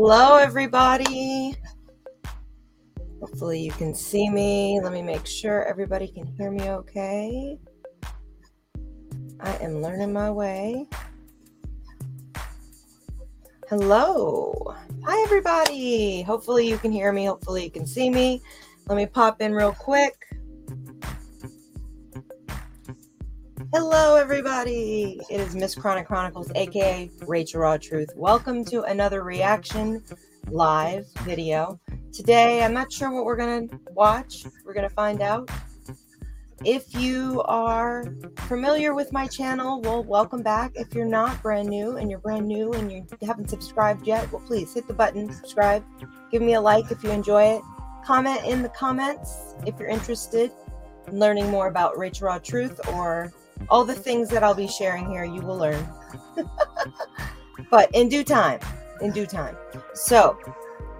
Hello, everybody. Hopefully, you can see me. Let me make sure everybody can hear me okay. I am learning my way. Hello. Hi, everybody. Hopefully, you can hear me. Hopefully, you can see me. Let me pop in real quick. Hello, everybody. It is Miss Chronic Chronicles, aka Rachel Raw Truth. Welcome to another reaction live video. Today, I'm not sure what we're going to watch. We're going to find out. If you are familiar with my channel, well, welcome back. If you're not brand new and you're brand new and you haven't subscribed yet, well, please hit the button, subscribe, give me a like if you enjoy it, comment in the comments if you're interested in learning more about Rachel Raw Truth or all the things that I'll be sharing here, you will learn. but in due time, in due time. So,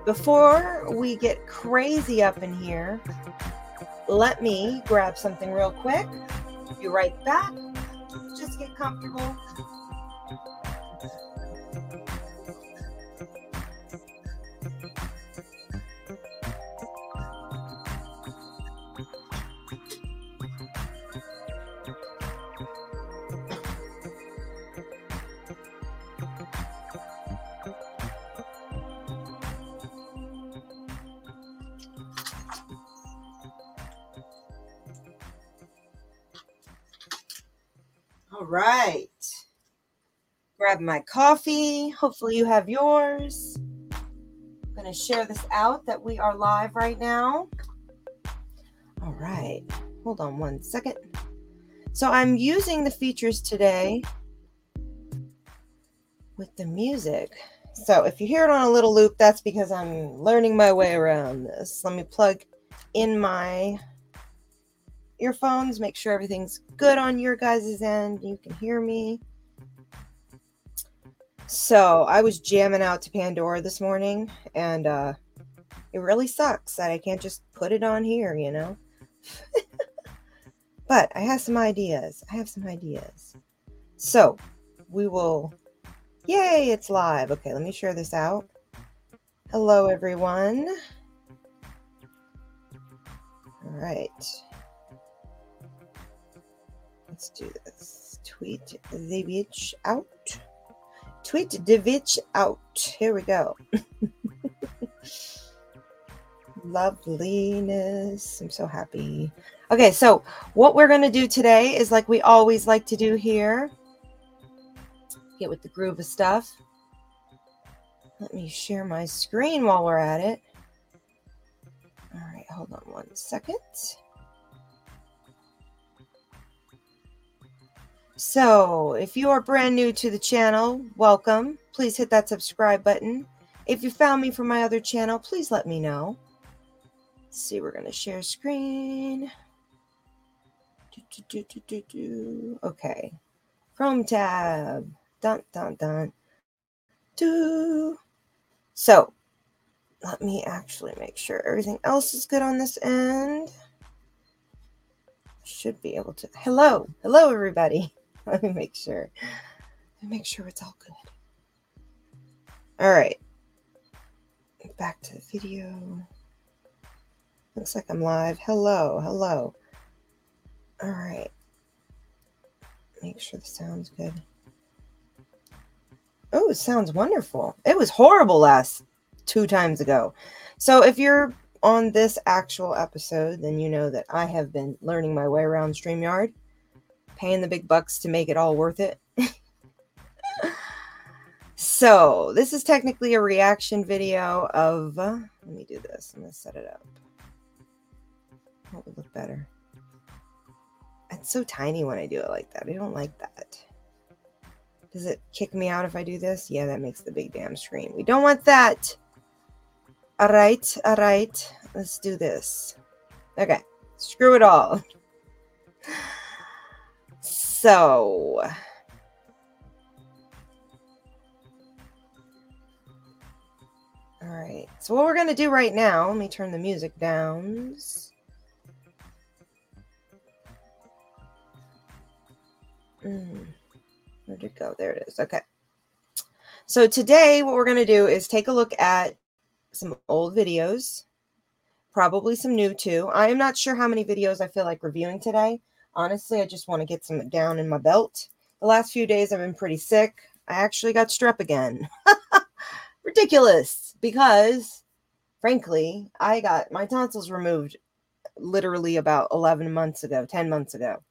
before we get crazy up in here, let me grab something real quick. Be right back. Just get comfortable. Right. Grab my coffee. Hopefully, you have yours. I'm going to share this out that we are live right now. All right. Hold on one second. So, I'm using the features today with the music. So, if you hear it on a little loop, that's because I'm learning my way around this. Let me plug in my earphones, make sure everything's good on your guys' end. You can hear me. So I was jamming out to Pandora this morning, and uh, it really sucks that I can't just put it on here, you know? but I have some ideas. I have some ideas. So we will. Yay, it's live. Okay, let me share this out. Hello, everyone. All right. Let's do this. Tweet the bitch out. Tweet the bitch out. Here we go. Loveliness. I'm so happy. Okay, so what we're going to do today is like we always like to do here get with the groove of stuff. Let me share my screen while we're at it. All right, hold on one second. So, if you are brand new to the channel, welcome. Please hit that subscribe button. If you found me from my other channel, please let me know. Let's see, we're going to share screen. Do, do, do, okay. Chrome tab. Dun, dun, dun. Do. So, let me actually make sure everything else is good on this end. Should be able to. Hello. Hello, everybody. Let me make sure. Me make sure it's all good. All right. Back to the video. Looks like I'm live. Hello. Hello. All right. Make sure the sound's good. Oh, it sounds wonderful. It was horrible last two times ago. So if you're on this actual episode, then you know that I have been learning my way around StreamYard paying the big bucks to make it all worth it. so, this is technically a reaction video of. Uh, let me do this. I'm going to set it up. What would look better? It's so tiny when I do it like that. I don't like that. Does it kick me out if I do this? Yeah, that makes the big damn screen. We don't want that. All right, all right. Let's do this. Okay, screw it all. So, all right. So, what we're going to do right now, let me turn the music down. Mm, where'd it go? There it is. Okay. So today, what we're going to do is take a look at some old videos, probably some new too. I am not sure how many videos I feel like reviewing today. Honestly, I just want to get some down in my belt. The last few days I've been pretty sick. I actually got strep again. Ridiculous because frankly, I got my tonsils removed literally about 11 months ago, 10 months ago.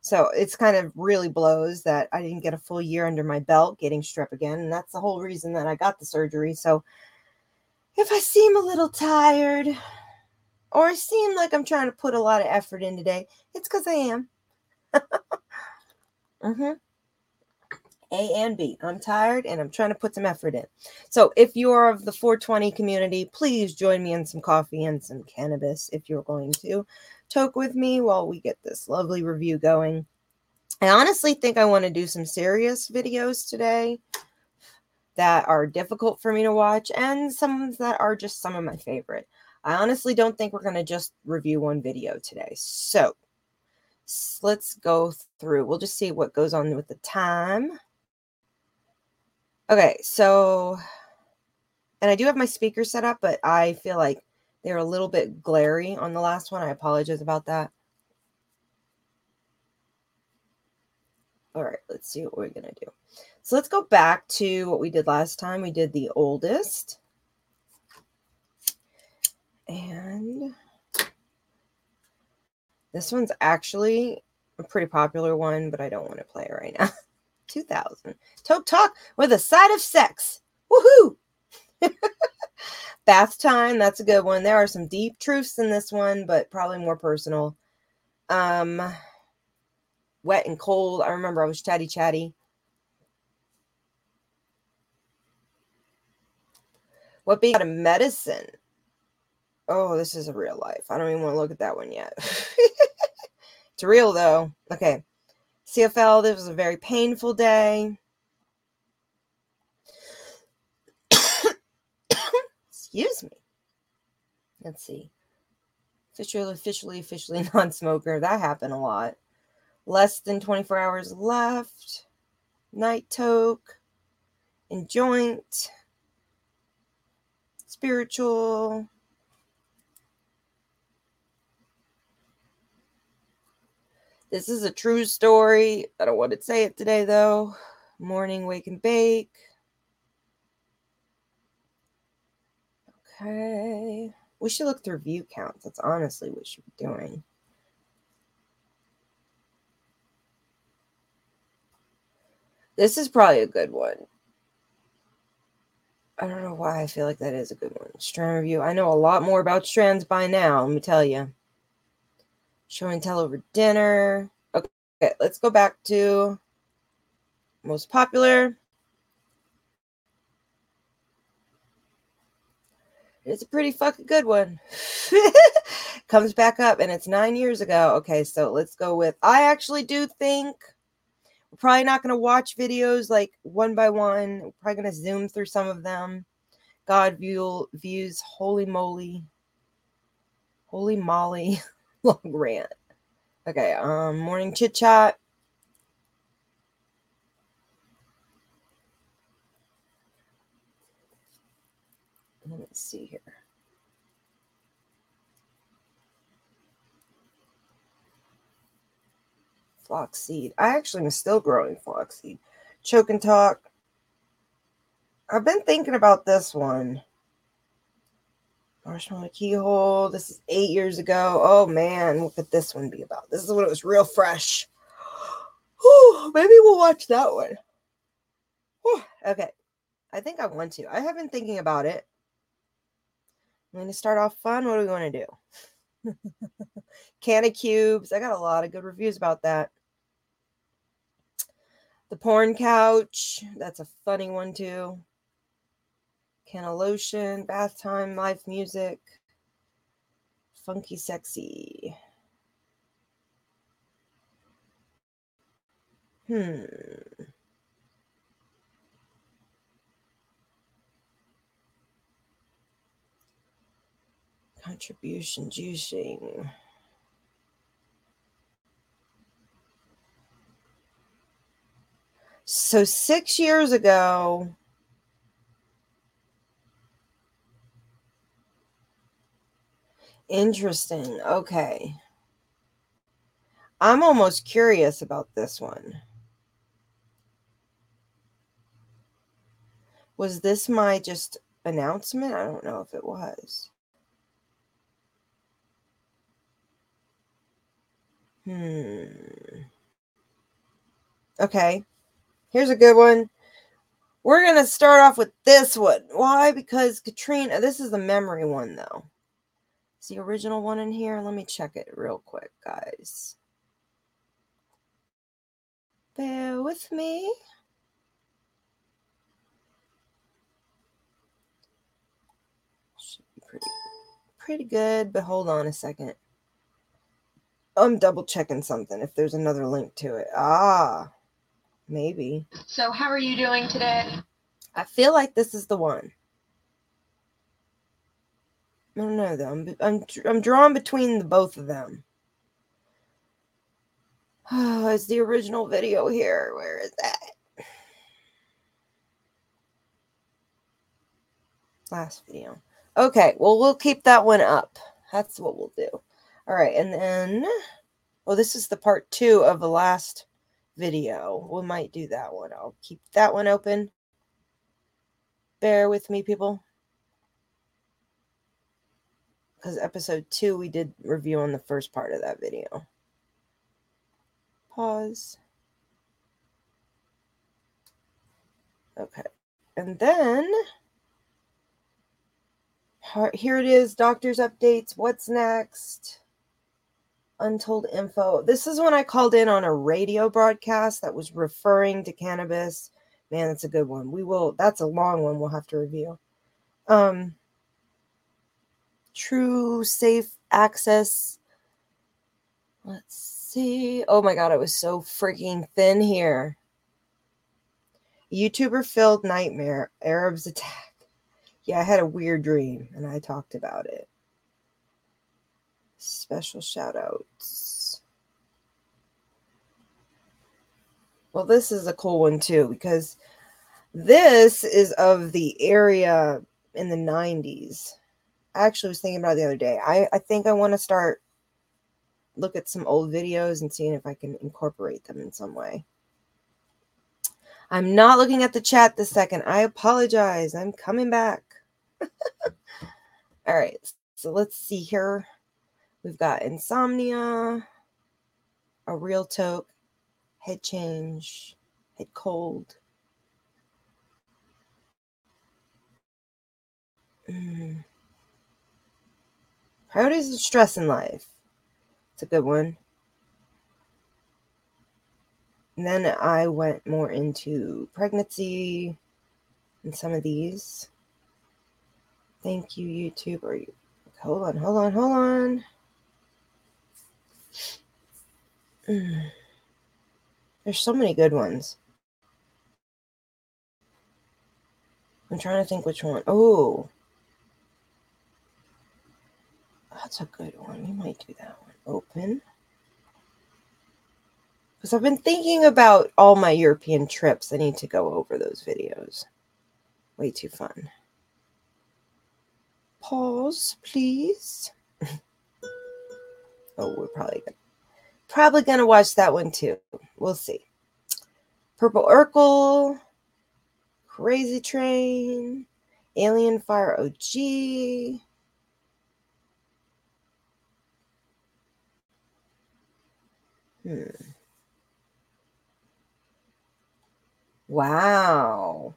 So it's kind of really blows that I didn't get a full year under my belt getting strep again. And that's the whole reason that I got the surgery. So if I seem a little tired or seem like I'm trying to put a lot of effort in today, it's because I am. mm-hmm. A and B. I'm tired and I'm trying to put some effort in. So if you're of the 420 community, please join me in some coffee and some cannabis if you're going to toke with me while we get this lovely review going. I honestly think I want to do some serious videos today that are difficult for me to watch and some that are just some of my favorite. I honestly don't think we're going to just review one video today. So let's go through. We'll just see what goes on with the time. Okay, so and I do have my speaker set up, but I feel like they're a little bit glary on the last one. I apologize about that. All right, let's see what we're going to do. So let's go back to what we did last time. We did the oldest. And this one's actually a pretty popular one, but I don't want to play it right now. 2000. Toke Talk with a side of sex. Woohoo! Bath time, that's a good one. There are some deep truths in this one, but probably more personal. Um, wet and cold. I remember I was chatty chatty. What being out of medicine? Oh, this is a real life. I don't even want to look at that one yet. it's real though. Okay. CFL, this was a very painful day. Excuse me. Let's see. Officially, officially, officially non smoker. That happened a lot. Less than 24 hours left. Night toke. And joint. Spiritual. This is a true story. I don't want to say it today, though. Morning, wake and bake. Okay. We should look through view counts. That's honestly what we should be doing. This is probably a good one. I don't know why I feel like that is a good one. Strand review. I know a lot more about strands by now, let me tell you. Show and tell over dinner. Okay, let's go back to most popular. It's a pretty fucking good one. Comes back up and it's nine years ago. Okay, so let's go with. I actually do think we're probably not going to watch videos like one by one. We're probably going to zoom through some of them. God view, views, holy moly, holy molly. long rant. Okay, um, morning chit chat. Let me see here. Flaxseed. I actually am still growing flaxseed. Choke and talk. I've been thinking about this one. Marshmallow Keyhole. This is eight years ago. Oh man, what could this one be about? This is when it was real fresh. Whew, maybe we'll watch that one. Whew, okay. I think I want to. I have been thinking about it. I'm going to start off fun. What do we want to do? Can of cubes. I got a lot of good reviews about that. The porn couch. That's a funny one too. Can of Lotion, Bath Time, Live Music, Funky Sexy. Hmm. Contribution juicing. So, six years ago, Interesting. Okay. I'm almost curious about this one. Was this my just announcement? I don't know if it was. Hmm. Okay. Here's a good one. We're going to start off with this one. Why? Because Katrina, this is the memory one though. Is the original one in here? Let me check it real quick, guys. Bear with me. Should be pretty pretty good, but hold on a second. I'm double checking something if there's another link to it. Ah, maybe. So, how are you doing today? I feel like this is the one. I don't know though. I'm I'm I'm drawn between the both of them. Oh, it's the original video here. Where is that? Last video. Okay, well, we'll keep that one up. That's what we'll do. All right, and then, well, this is the part two of the last video. We might do that one. I'll keep that one open. Bear with me, people. Because episode two, we did review on the first part of that video. Pause. Okay. And then here it is doctor's updates what's next untold info this is when i called in on a radio broadcast that was referring to cannabis man that's a good one we will that's a long one we'll have to review um true safe access let's see oh my god it was so freaking thin here youtuber filled nightmare arabs attack yeah, I had a weird dream and I talked about it. Special shout outs. Well, this is a cool one too because this is of the area in the 90s. I actually was thinking about the other day. I, I think I want to start look at some old videos and seeing if I can incorporate them in some way. I'm not looking at the chat this second. I apologize. I'm coming back. All right, so let's see here. We've got insomnia, a real toke, head change, head cold. Mm. Priorities of stress in life. It's a good one. And then I went more into pregnancy and some of these. Thank you, YouTube. Are you hold on, hold on, hold on. There's so many good ones. I'm trying to think which one. Oh, that's a good one. We might do that one. Open. Because I've been thinking about all my European trips. I need to go over those videos. Way too fun. Pause, please. oh, we're probably gonna probably gonna watch that one too. We'll see. Purple Urkel, Crazy Train, Alien Fire OG. Hmm. Wow.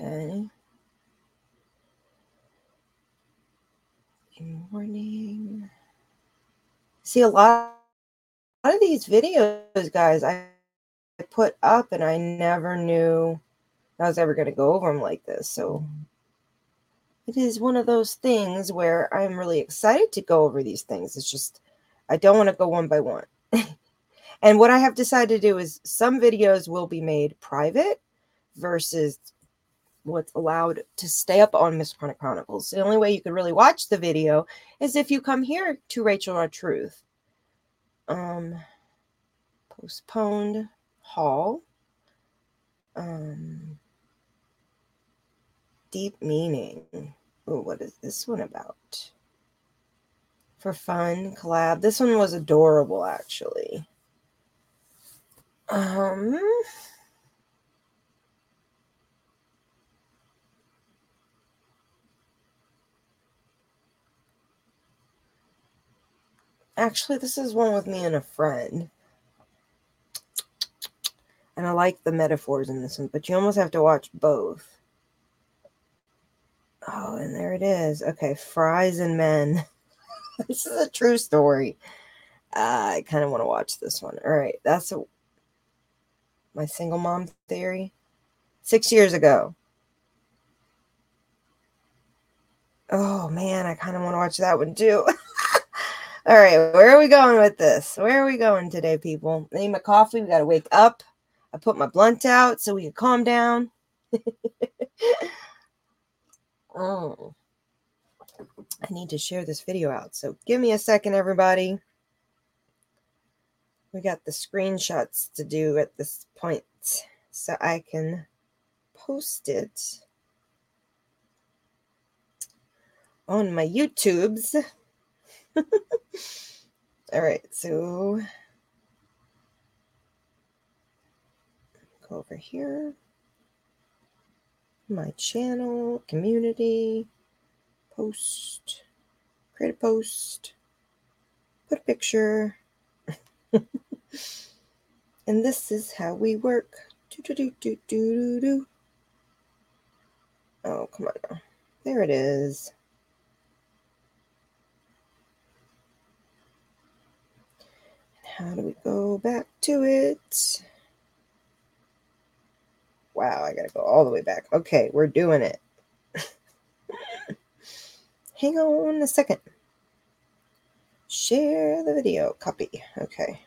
Okay. Good morning. See a lot, a lot of these videos, guys, I put up and I never knew I was ever going to go over them like this. So it is one of those things where I'm really excited to go over these things. It's just I don't want to go one by one. and what I have decided to do is some videos will be made private versus what's allowed to stay up on Miss Chronic Chronicles. The only way you could really watch the video is if you come here to Rachel Raw Truth. Um, postponed haul. Um, deep meaning. Oh, what is this one about? For fun, collab. This one was adorable, actually. Um, actually, this is one with me and a friend. And I like the metaphors in this one, but you almost have to watch both. Oh, and there it is. Okay, fries and men. this is a true story. Uh, I kind of want to watch this one. All right, that's a, my single mom theory. Six years ago. Oh man, I kind of want to watch that one too. All right, where are we going with this? Where are we going today, people? I need my coffee. We got to wake up. I put my blunt out so we can calm down. oh. I need to share this video out. So give me a second, everybody. We got the screenshots to do at this point so I can post it on my YouTubes. All right, so go over here. My channel, community, post, create a post, put a picture. and this is how we work. Do, do, do, do, do. Oh, come on now. There it is. How do we go back to it? Wow, I gotta go all the way back. Okay, we're doing it. Hang on a second. Share the video. Copy. Okay.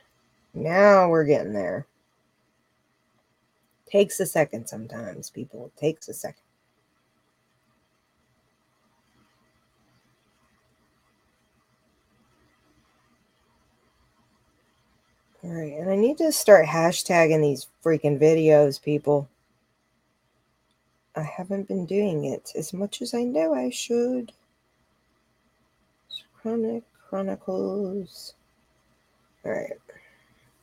Now we're getting there. Takes a second sometimes, people. It takes a second. All right, and I need to start hashtagging these freaking videos, people. I haven't been doing it as much as I know I should. Chronic Chronicles. All right.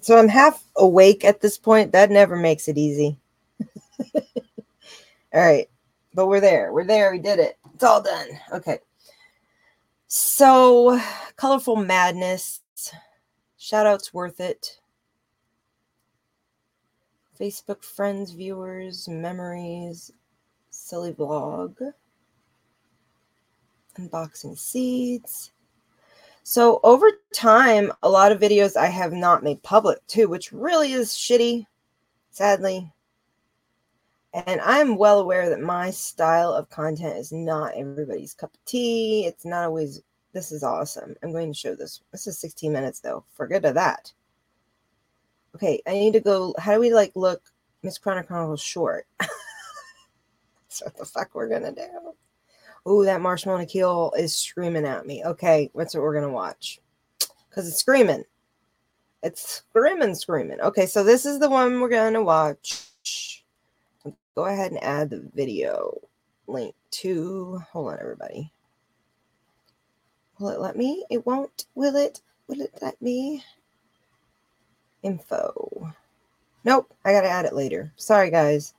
So I'm half awake at this point. That never makes it easy. all right. But we're there. We're there. We did it. It's all done. Okay. So, Colorful Madness. Shout outs worth it. Facebook friends, viewers, memories, silly vlog, unboxing seeds. So over time, a lot of videos I have not made public too, which really is shitty, sadly. And I'm well aware that my style of content is not everybody's cup of tea. It's not always, this is awesome. I'm going to show this. This is 16 minutes though. Forget of that. Okay, I need to go. How do we like look Miss Chronic Chronicles short? That's what the fuck we're gonna do. Ooh, that marshmallow keyhole is screaming at me. Okay, that's what we're gonna watch. Because it's screaming. It's screaming, screaming. Okay, so this is the one we're gonna watch. Go ahead and add the video link to hold on everybody. Will it let me? It won't. Will it? Will it let me? info. Nope, I got to add it later. Sorry, guys.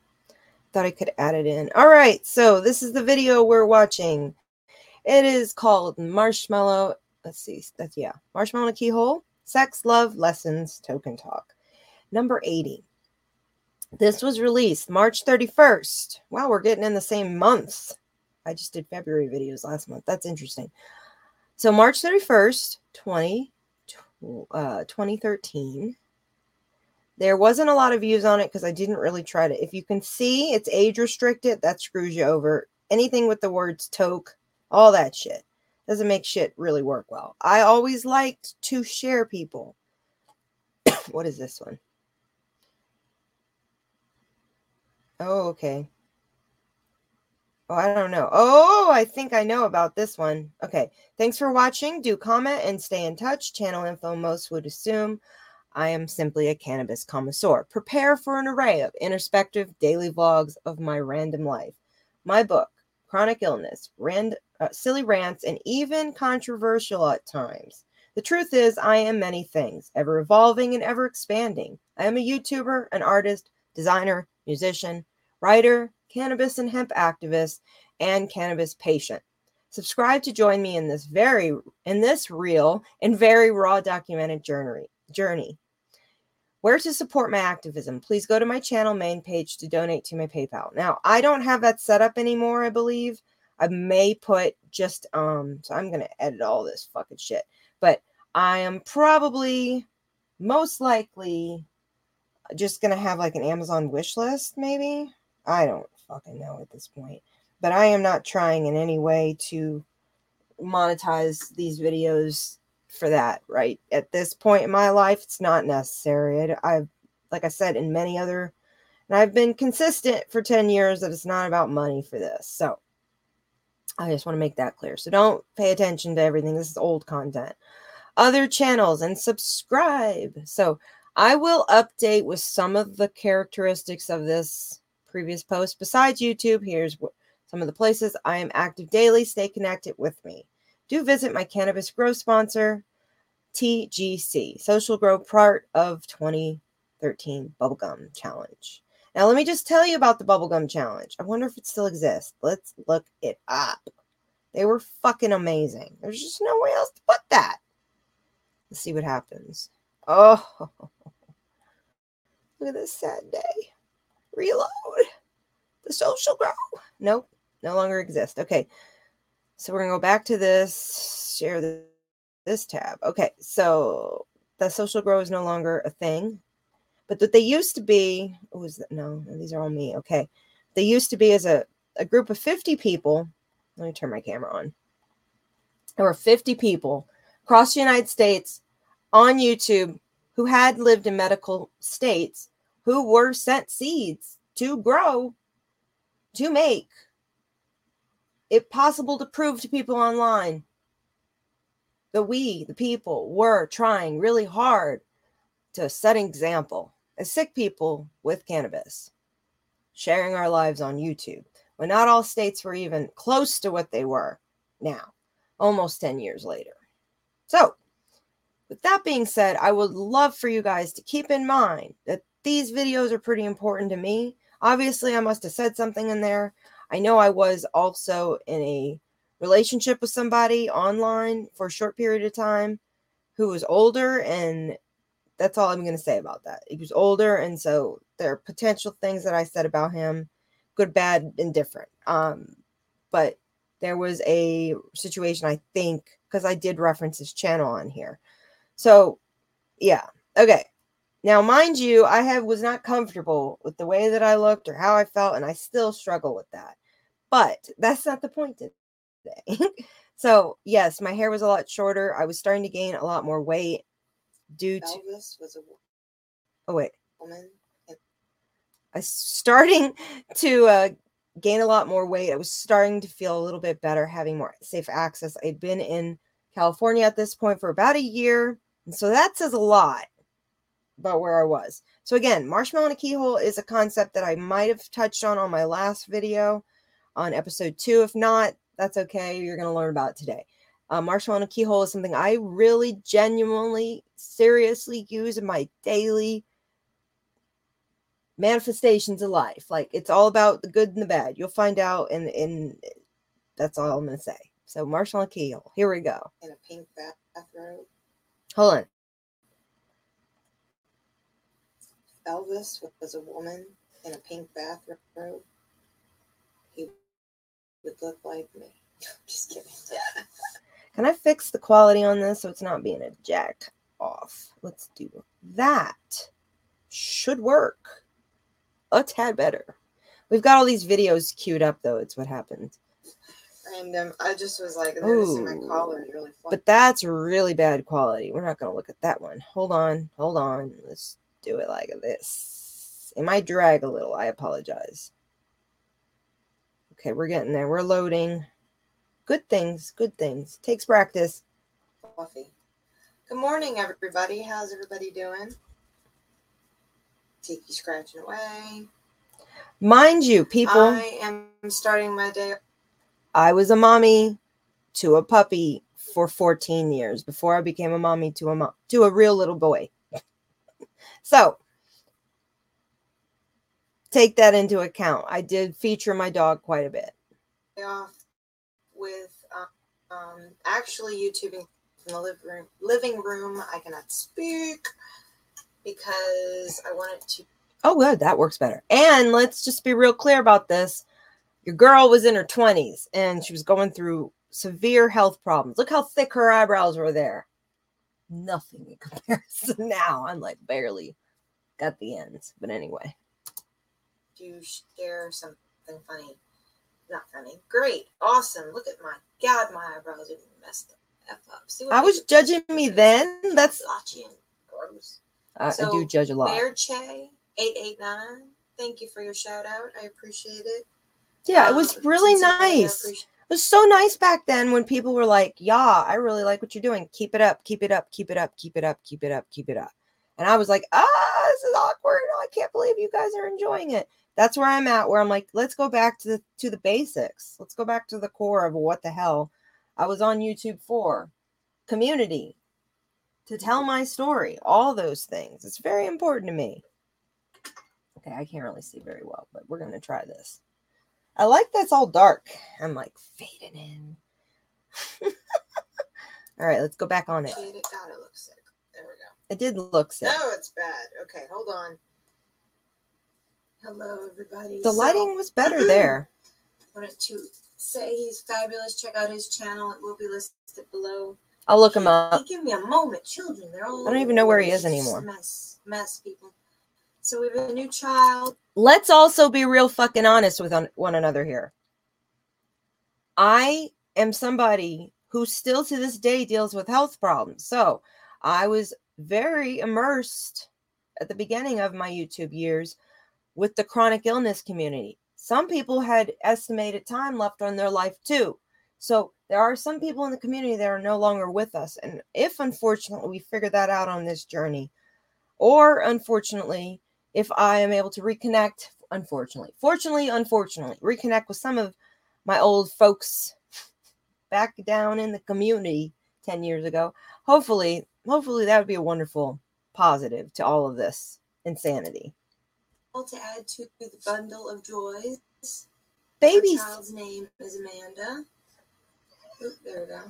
Thought I could add it in. All right, so this is the video we're watching. It is called Marshmallow. Let's see. That's, yeah. Marshmallow Keyhole. Sex, Love, Lessons, Token Talk. Number 80. This was released March 31st. Wow, we're getting in the same months. I just did February videos last month. That's interesting. So March 31st, 20, uh, 2013. There wasn't a lot of views on it because I didn't really try to. If you can see it's age restricted, that screws you over. Anything with the words toke, all that shit doesn't make shit really work well. I always liked to share people. what is this one? Oh, okay. Oh, I don't know. Oh, I think I know about this one. Okay. Thanks for watching. Do comment and stay in touch. Channel info most would assume. I am simply a cannabis connoisseur. Prepare for an array of introspective daily vlogs of my random life. My book, chronic illness, rand, uh, silly rants, and even controversial at times. The truth is, I am many things, ever evolving and ever expanding. I am a YouTuber, an artist, designer, musician, writer, cannabis and hemp activist, and cannabis patient. Subscribe to join me in this very in this real and very raw documented journey. Journey. Where to support my activism? Please go to my channel main page to donate to my PayPal. Now, I don't have that set up anymore, I believe. I may put just um so I'm going to edit all this fucking shit. But I am probably most likely just going to have like an Amazon wish list maybe. I don't fucking know at this point but I am not trying in any way to monetize these videos for that, right? At this point in my life, it's not necessary. I, have like I said, in many other, and I've been consistent for 10 years that it's not about money for this. So I just want to make that clear. So don't pay attention to everything. This is old content. Other channels and subscribe. So I will update with some of the characteristics of this previous post. Besides YouTube, here's some of the places I am active daily. Stay connected with me. Do visit my cannabis grow sponsor, TGC, Social Grow, part of 2013 Bubblegum Challenge. Now, let me just tell you about the Bubblegum Challenge. I wonder if it still exists. Let's look it up. They were fucking amazing. There's just no way else to put that. Let's see what happens. Oh, look at this sad day. Reload. The social grow. Nope no longer exist. Okay. So we're going to go back to this, share this, tab. Okay. So the social grow is no longer a thing. But that they used to be, oh, was that? No, these are all me. Okay. They used to be as a, a group of 50 people. Let me turn my camera on. There were 50 people across the United States on YouTube who had lived in medical states who were sent seeds to grow to make it possible to prove to people online that we, the people, were trying really hard to set an example as sick people with cannabis, sharing our lives on YouTube when not all states were even close to what they were now, almost 10 years later. So, with that being said, I would love for you guys to keep in mind that these videos are pretty important to me. Obviously, I must have said something in there I know I was also in a relationship with somebody online for a short period of time who was older and that's all I'm going to say about that. He was older and so there are potential things that I said about him good, bad, and different. Um but there was a situation I think because I did reference his channel on here. So, yeah. Okay. Now, mind you, I have was not comfortable with the way that I looked or how I felt, and I still struggle with that. But that's not the point today. so, yes, my hair was a lot shorter. I was starting to gain a lot more weight due to Elvis was a Oh wait. woman. I was starting to uh, gain a lot more weight. I was starting to feel a little bit better, having more safe access. I'd been in California at this point for about a year. And so that says a lot about where I was. So again, marshmallow in a keyhole is a concept that I might have touched on on my last video on episode two. If not, that's okay. You're going to learn about it today. Uh, marshmallow in a keyhole is something I really genuinely, seriously use in my daily manifestations of life. Like it's all about the good and the bad. You'll find out, and and that's all I'm going to say. So marshmallow in a keyhole. Here we go. in a pink bathrobe. Hold on. Elvis was a woman in a pink bathrobe. He would look like me. Just kidding. Can I fix the quality on this so it's not being a jack off? Let's do that. Should work a tad better. We've got all these videos queued up though. It's what happened. Random. I just was like, noticing my collar really fun. But that's really bad quality. We're not going to look at that one. Hold on. Hold on. Let's do it like this. It might drag a little. I apologize. Okay, we're getting there. We're loading. Good things. Good things. Takes practice. coffee. Good morning, everybody. How's everybody doing? Tiki scratching away. Mind you, people. I am starting my day I was a mommy to a puppy for 14 years before I became a mommy to a mom, to a real little boy. So take that into account. I did feature my dog quite a bit. Off with um, um, actually YouTubing from the living room. Living room. I cannot speak because I wanted to. Oh, good. That works better. And let's just be real clear about this. Your girl was in her 20s and she was going through severe health problems. Look how thick her eyebrows were there. Nothing in comparison now. I'm like barely got the ends. But anyway. Do you share something funny. Not funny. Great. Awesome. Look at my God, my eyebrows are messed up. up. See what I was judging me then. That's Blotchy and gross. I, I do judge a lot. Bear Che, 889. Thank you for your shout out. I appreciate it. Yeah, it was Um, really nice. Was so nice back then when people were like, "Yeah, I really like what you're doing. Keep it up, keep it up, keep it up, keep it up, keep it up, keep it up." And I was like, "Ah, this is awkward. I can't believe you guys are enjoying it." That's where I'm at. Where I'm like, "Let's go back to the to the basics. Let's go back to the core of what the hell I was on YouTube for. Community, to tell my story, all those things. It's very important to me." Okay, I can't really see very well, but we're gonna try this. I like that's all dark. I'm like fading in. all right, let's go back on it. it. God, it looks sick. There we go. It did look sick. No, it's bad. Okay, hold on. Hello, everybody. The So, lighting was better there. wanted to say he's fabulous. Check out his channel. It will be listed below. I'll look him up. Give me a moment, children. They're all. I don't even know where he is anymore. Mess, mess, people. So we have a new child. Let's also be real fucking honest with one another here. I am somebody who still to this day deals with health problems. So I was very immersed at the beginning of my YouTube years with the chronic illness community. Some people had estimated time left on their life too. So there are some people in the community that are no longer with us. And if unfortunately we figure that out on this journey, or unfortunately, if I am able to reconnect, unfortunately, fortunately, unfortunately, reconnect with some of my old folks back down in the community 10 years ago, hopefully, hopefully that would be a wonderful positive to all of this insanity. To add to the bundle of joys. Our child's name is Amanda. Oop, there we go.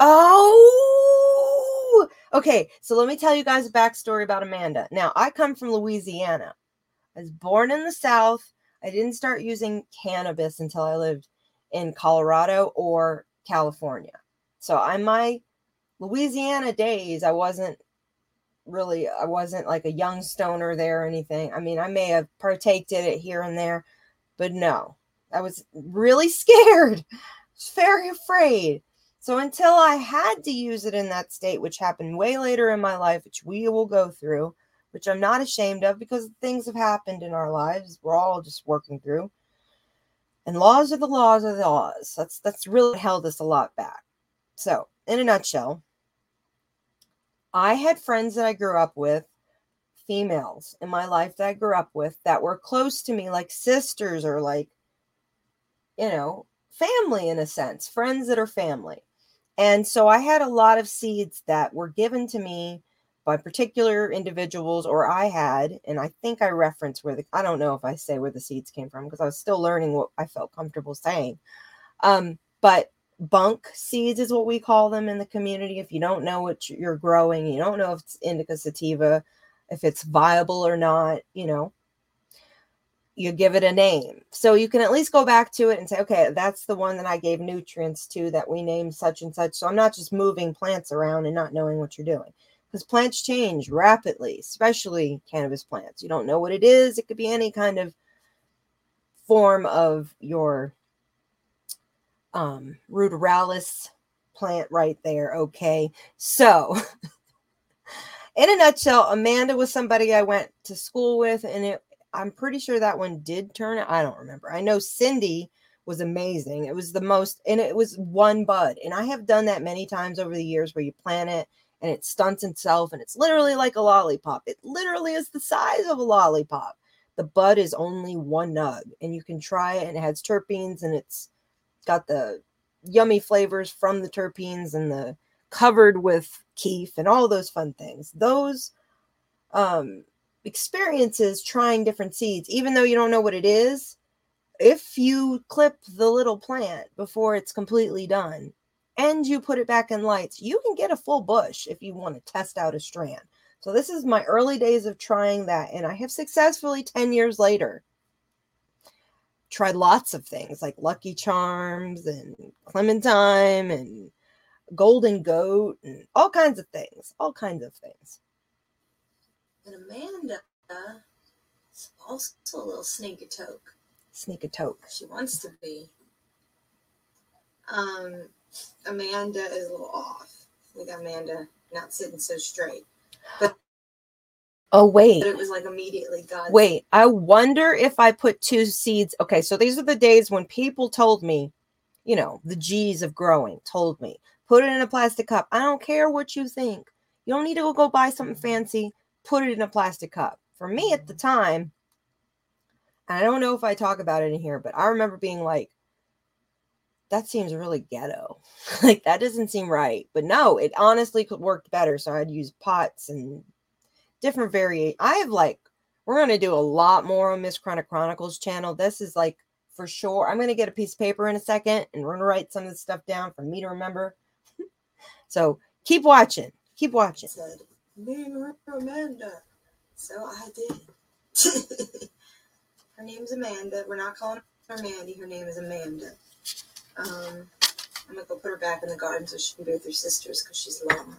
Oh, okay. So let me tell you guys a backstory about Amanda. Now, I come from Louisiana. I was born in the South. I didn't start using cannabis until I lived in Colorado or California. So, on my Louisiana days, I wasn't really, I wasn't like a young stoner there or anything. I mean, I may have partaked in it here and there, but no, I was really scared, very afraid. So until I had to use it in that state, which happened way later in my life, which we will go through, which I'm not ashamed of because things have happened in our lives. We're all just working through. And laws are the laws are the laws. That's that's really held us a lot back. So, in a nutshell, I had friends that I grew up with, females in my life that I grew up with that were close to me, like sisters or like, you know, family in a sense, friends that are family. And so I had a lot of seeds that were given to me by particular individuals, or I had, and I think I reference where the, I don't know if I say where the seeds came from because I was still learning what I felt comfortable saying. Um, but bunk seeds is what we call them in the community. If you don't know what you're growing, you don't know if it's indica sativa, if it's viable or not, you know, you give it a name. So you can at least go back to it and say, okay, that's the one that I gave nutrients to that we named such and such. So I'm not just moving plants around and not knowing what you're doing. Because plants change rapidly, especially cannabis plants. You don't know what it is. It could be any kind of form of your um ruderalis plant right there. Okay. So in a nutshell, Amanda was somebody I went to school with, and it I'm pretty sure that one did turn. I don't remember. I know Cindy was amazing. It was the most, and it was one bud. And I have done that many times over the years where you plant it and it stunts itself, and it's literally like a lollipop. It literally is the size of a lollipop. The bud is only one nug, and you can try it, and it has terpenes, and it's got the yummy flavors from the terpenes and the covered with kief and all those fun things. Those um, experiences trying different seeds, even though you don't know what it is, if you clip the little plant before it's completely done and you put it back in lights, you can get a full bush if you want to test out a strand. So this is my early days of trying that, and I have successfully 10 years later tried lots of things like Lucky Charms and Clementine and Golden Goat and all kinds of things, all kinds of things. And Amanda is also a little sneak a toke. Sneak a toke. She wants to be. Um, Amanda is a little off. We got Amanda not sitting so straight. But Oh wait. but it was like immediately God. Wait, I wonder if I put two seeds. Okay, so these are the days when people told me, you know, the G's of growing told me, put it in a plastic cup. I don't care what you think. You don't need to go buy something fancy. Put it in a plastic cup. For me at the mm. time, and I don't know if I talk about it in here, but I remember being like, that seems really ghetto. like that doesn't seem right. But no, it honestly could work better. So I'd use pots and different variation. I have like we're gonna do a lot more on Miss Chronic Chronicles channel. This is like for sure. I'm gonna get a piece of paper in a second and we're gonna write some of the stuff down for me to remember. so keep watching. Keep watching. Her Amanda. So I did. her name's Amanda. We're not calling her Mandy. Her name is Amanda. Um, I'm gonna go put her back in the garden so she can be with her sisters because she's lonely.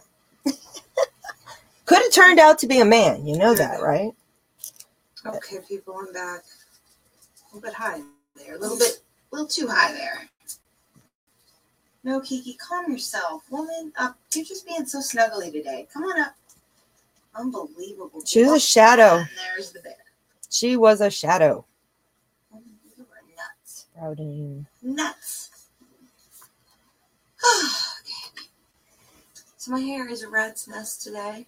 Could have turned out to be a man. You know that, right? Okay, people, I'm back. A little bit high there. A little bit, a little too high there. No, Kiki, calm yourself. Woman, up. You're just being so snuggly today. Come on up. Unbelievable. She was a Oh, shadow. and there's the bear. She was a shadow. Oh, you are nuts. Sprouting. Nuts. okay. So my hair is a rat's nest today.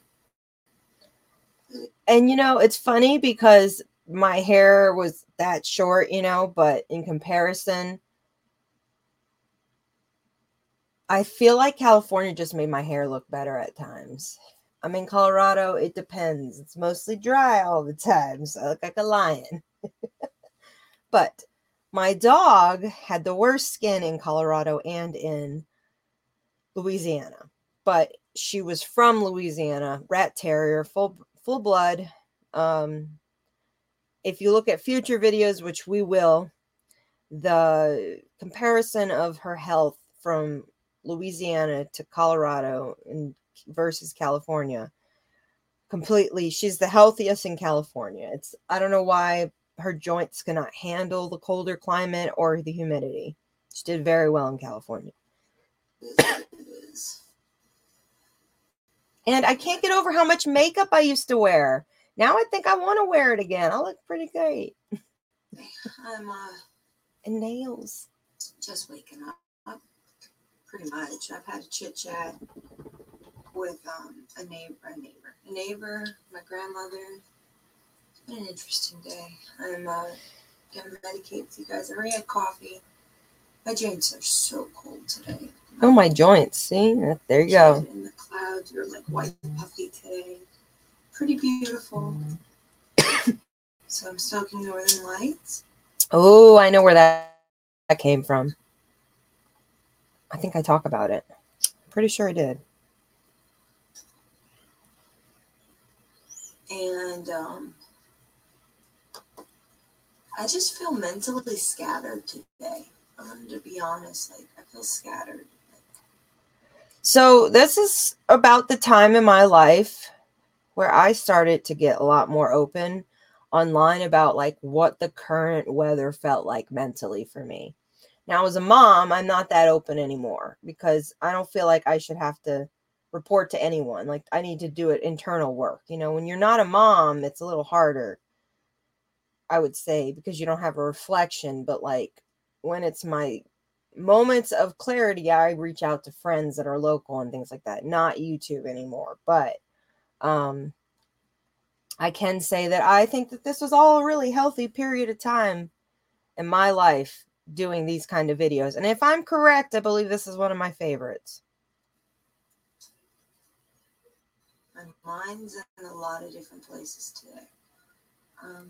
And you know, it's funny because my hair was that short, you know, but in comparison, I feel like California just made my hair look better at times. I'm in Colorado, it depends. It's mostly dry all the time, so I look like a lion. but my dog had the worst skin in Colorado and in Louisiana. But she was from Louisiana, rat terrier, full full blood. Um, if you look at future videos, which we will, the comparison of her health from Louisiana to Colorado and versus California completely she's the healthiest in California. It's I don't know why her joints cannot handle the colder climate or the humidity. She did very well in California. It is what it is. And I can't get over how much makeup I used to wear. Now I think I want to wear it again. I look pretty great. I'm uh, And nails. just waking up. Pretty much. I've had a chit chat with um, a neighbor, a neighbor, a neighbor, my grandmother. It's been an interesting day. I'm uh, gonna medicate you guys. I already had coffee. My joints are so cold today. Oh my joints. See? There you go. In the clouds, you're like white puffy today. Pretty beautiful. so I'm soaking Northern Lights. Oh, I know where that, that came from. I think I talk about it. Pretty sure I did. And um, I just feel mentally scattered today. Um, to be honest, like I feel scattered. So this is about the time in my life where I started to get a lot more open online about like what the current weather felt like mentally for me. Now as a mom, I'm not that open anymore because I don't feel like I should have to report to anyone. Like I need to do it internal work. You know, when you're not a mom, it's a little harder. I would say because you don't have a reflection, but like when it's my moments of clarity, I reach out to friends that are local and things like that, not YouTube anymore. But um I can say that I think that this was all a really healthy period of time in my life doing these kind of videos. And if I'm correct, I believe this is one of my favorites. My mind's in a lot of different places today. Um,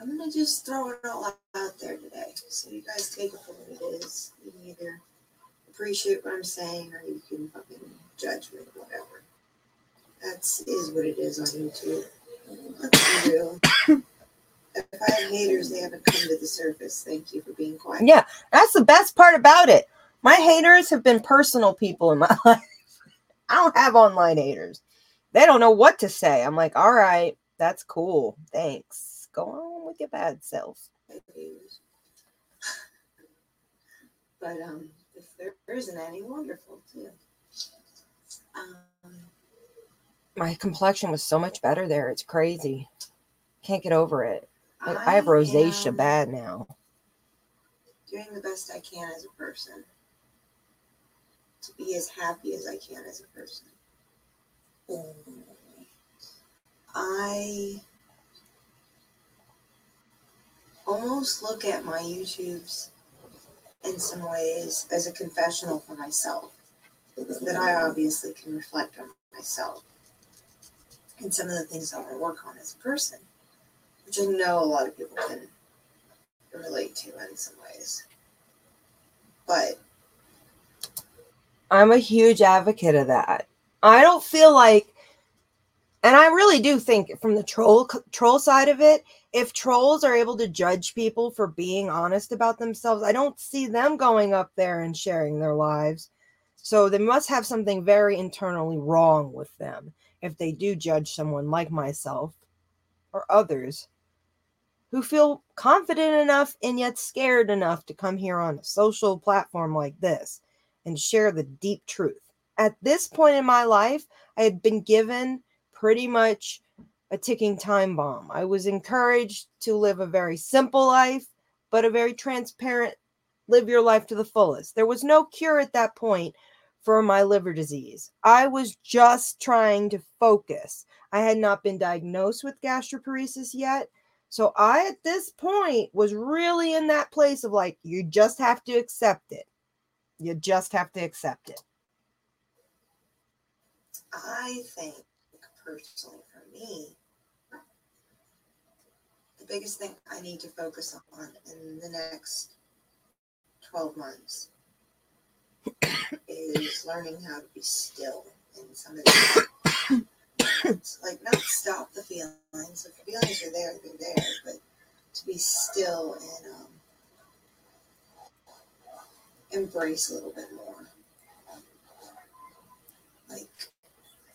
I'm gonna just throw it all out there today, so you guys take it for what it is. You can either appreciate what I'm saying, or you can fucking judge me, whatever. That's is what it is on YouTube. Let's be real. If I have haters, they haven't come to the surface. Thank you for being quiet. Yeah, that's the best part about it. My haters have been personal people in my life. I don't have online haters. They don't know what to say. I'm like, all right, that's cool. Thanks. Go on with your bad self. But um, if there isn't any, wonderful too. Um, My complexion was so much better there. It's crazy. Can't get over it. Like, I have rosacea bad now. Doing the best I can as a person. To be as happy as I can as a person. I almost look at my YouTubes in some ways as a confessional for myself that I obviously can reflect on myself and some of the things that I work on as a person, which I know a lot of people can relate to in some ways. But I'm a huge advocate of that. I don't feel like, and I really do think from the troll troll side of it, if trolls are able to judge people for being honest about themselves, I don't see them going up there and sharing their lives. So they must have something very internally wrong with them if they do judge someone like myself or others who feel confident enough and yet scared enough to come here on a social platform like this and share the deep truth. At this point in my life, I had been given pretty much a ticking time bomb. I was encouraged to live a very simple life, but a very transparent, live your life to the fullest. There was no cure at that point for my liver disease. I was just trying to focus. I had not been diagnosed with gastroparesis yet. So I, at this point, was really in that place of like, you just have to accept it. You just have to accept it. I think personally for me, the biggest thing I need to focus on in the next 12 months is learning how to be still in some of these like not stop the feelings. If the feelings are there, they're there, but to be still and um, embrace a little bit more. Like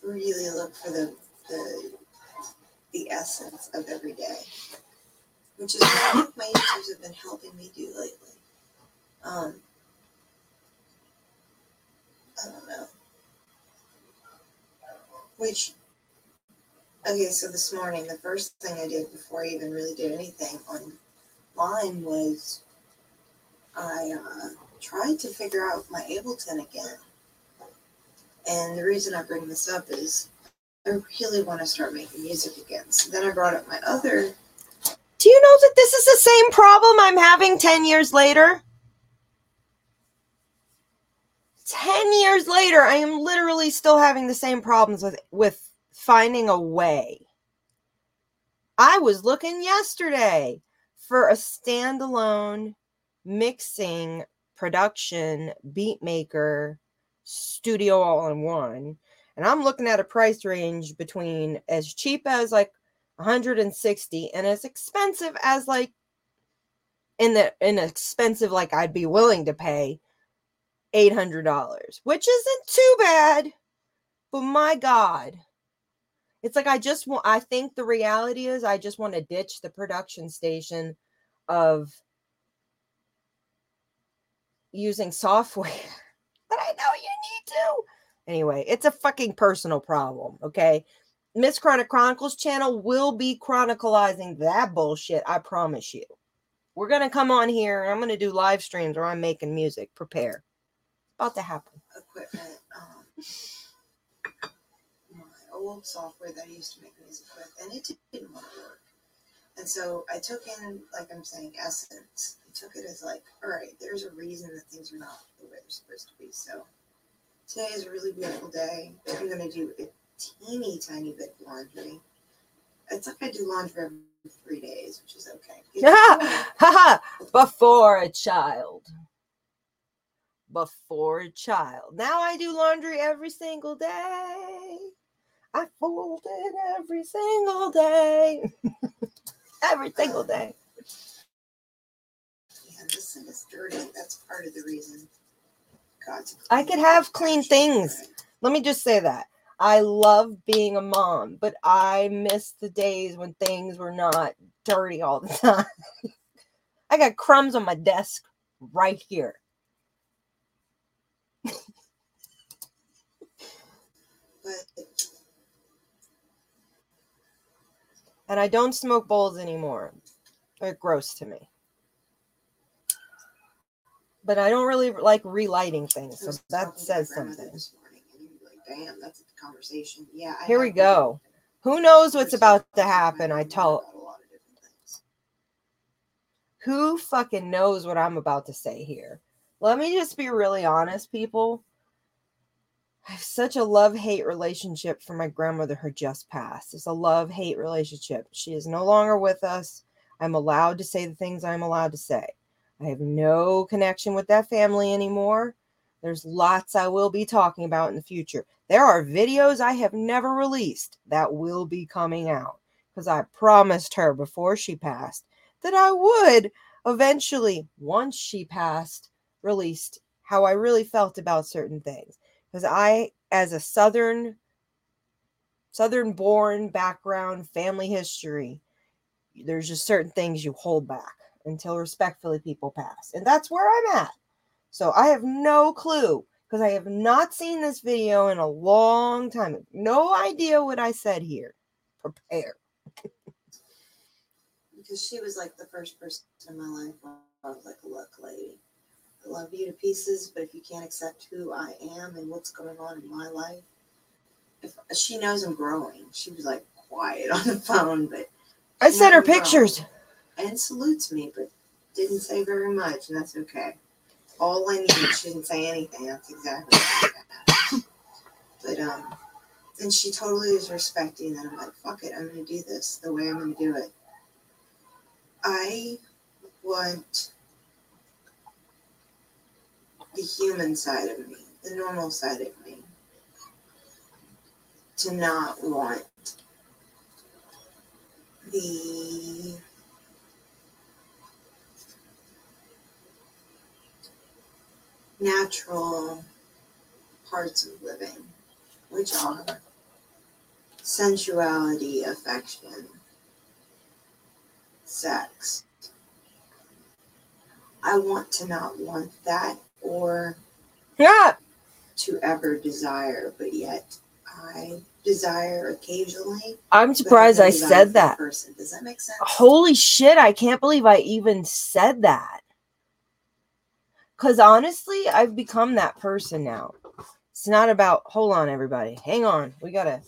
really look for the the the essence of every day, which is what my YouTubes have been helping me do lately. Um, I don't know. Which, okay, so this morning, the first thing I did before I even really did anything online was I uh, tried to figure out my Ableton again. And the reason I bring this up is I really want to start making music again. So then I brought up my other. Do you know that this is the same problem I'm having 10 years later? 10 years later, I am literally still having the same problems with with finding a way. I was looking yesterday for a standalone mixing production beat maker studio all in one. And i'm looking at a price range between as cheap as like 160 and as expensive as like in the inexpensive like i'd be willing to pay $800 which isn't too bad. But my god. It's like i just want i think the reality is i just want to ditch the production station of using software that I know you need to. Anyway, it's a fucking personal problem, okay? Miss Chronic Chronicles channel will be chronicalizing that bullshit, I promise you. We're going to come on here and I'm going to do live streams where I'm making music. Prepare. About to happen. equipment. Um, my old software that I used to make music with, and it didn't want to work. And so I took in, like I'm saying, essence. Took it as like, all right, there's a reason that things are not the way they're supposed to be. So today is a really beautiful day. I'm gonna do a teeny tiny bit of laundry. It's like I do laundry every three days, which is okay. Before a child. Before a child. Now I do laundry every single day. I fold it every single day. every single day. Yeah, this thing is dirty. That's part of the reason. God, to I could have clean things. right. Let me just say that. I love being a mom, but I miss the days when things were not dirty all the time. I got crumbs on my desk right here. But And I don't smoke bowls anymore. They're gross to me. But I don't really like relighting things, so that talking to my says something. Morning, and you'd be like, damn, that's a conversation. Yeah. I Here we go. Who knows what's about to happen? I tell a lot of different things. who fucking knows what I'm about to say here. Let me just be really honest, people. I have such a love hate relationship for my grandmother who just passed. It's a love hate relationship. She is no longer with us. I'm allowed to say the things I'm allowed to say. I have no connection with that family anymore. There's lots I will be talking about in the future. There are videos I have never released that will be coming out because I promised her before she passed that I would eventually, once she passed, released how I really felt about certain things. Because I, as a Southern, Southern born background, family history, there's just certain things you hold back until respectfully people pass. And that's where I'm at. So I have no clue because I have not seen this video in a long time. No idea what I said here. Prepare. Because she was like the first person in my life where I was like, look, lady, I love you to pieces, but if you can't accept who I am and what's going on in my life, if she knows I'm growing, she was like quiet on the phone, but I sent her pictures. And salutes me, but didn't say very much, and that's okay. All I needed, she didn't say anything. That's exactly what. But um, and she totally is respecting that. I'm like, fuck it, I'm gonna do this the way I'm gonna do it. I want the human side of me, the normal side of me, to not want the natural parts of living, which are sensuality, affection, sex. I want to not want that or Yeah. to ever desire, but yet I desire occasionally. I'm surprised I said that. Person. Does that make sense? Holy shit, I can't believe I even said that. Because honestly, I've become that person now. It's not about, hold on, everybody. Hang on. We got a,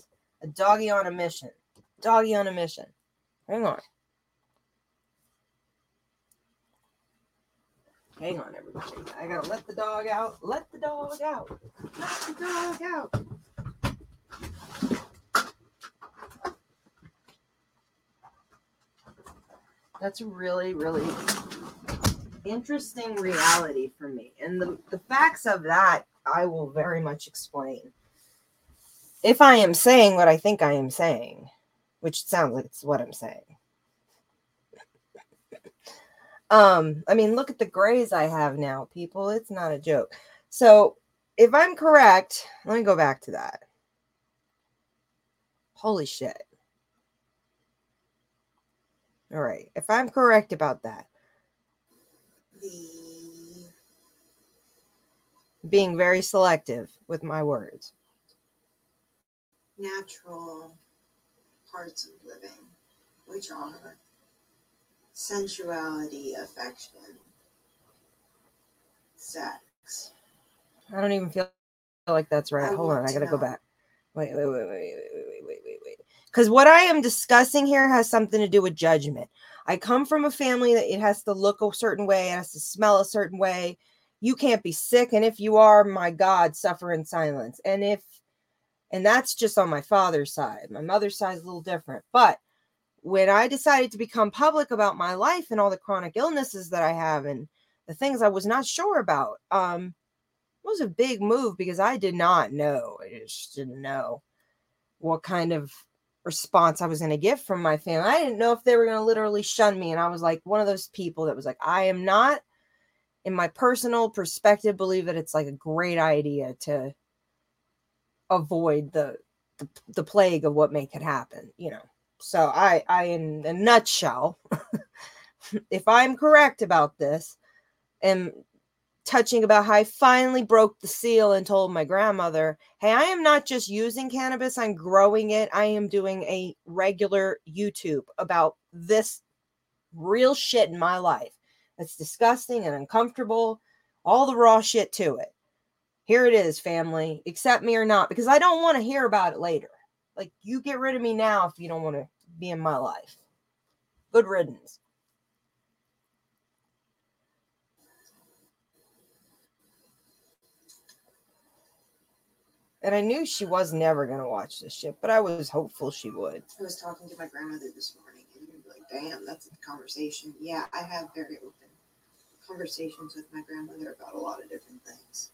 a doggy on a mission. Doggy on a mission. Hang on. Hang on, everybody. I gotta let the dog out. Let the dog out. Let the dog out. That's really, really interesting reality for me. And the, the facts of that I will very much explain. If I am saying what I think I am saying, which sounds like it's what I'm saying. Um, I mean, look at the grays I have now, people. It's not a joke. So, if I'm correct, let me go back to that. Holy shit. All right. If I'm correct about that, The being very selective with my words. natural parts of living, which are sensuality, affection, sex. I don't even feel like that's right. I Hold on, I gotta go know. wait, Wait, wait, wait, wait, wait, wait, wait, Because what I am discussing here has something to do with judgment. I come from a family that it has to look a certain way, it has to smell a certain way. You can't be sick. And if you are, my God, suffer in silence. And if, and that's just on my father's side. My mother's side is a little different. But when I decided to become public about my life and all the chronic illnesses that I have and the things I was not sure about, um, was a big move because I did not know. I just didn't know what kind of response I was going to get from my family. I didn't know if they were going to literally shun me. And I was like one of those people that was like, I am not, in my personal perspective, believe that it's like a great idea to avoid the the, the plague of what may could happen, you know. So I I in a nutshell, if I'm correct about this, am touching about how I finally broke the seal and told my grandmother, Hey, I am not just using cannabis, I'm growing it. I am doing a regular YouTube about this real shit in my life that's disgusting and uncomfortable, all the raw shit to it. Here it is, family. Accept me or not, because I don't want to hear about it later. Like, you get rid of me now if you don't want to be in my life. Good riddance. And I knew she was never going to watch this shit, but I was hopeful she would. I was talking to my grandmother this morning, and be like, damn, that's a conversation. Yeah, I have very open conversations with my grandmother about a lot of different things.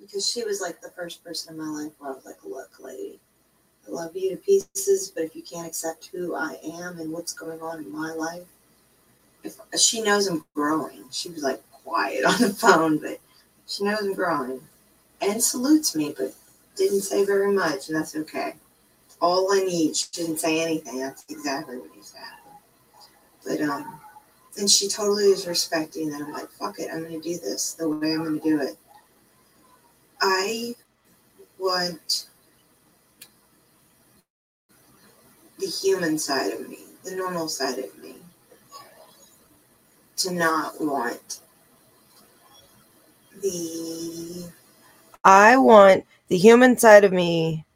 Because she was like the first person in my life where I was like, look, lady, I love you to pieces, but if you can't accept who I am and what's going on in my life, if she knows I'm growing, she was like quiet on the phone, but she knows I'm growing and salutes me, but didn't say very much, and that's okay. All I need, she didn't say anything. That's exactly what to happen. But um, and she totally is respecting that. I'm like, fuck it, I'm gonna do this the way I'm gonna do it. I want the human side of me, the normal side of me, to not want the I want the human side of me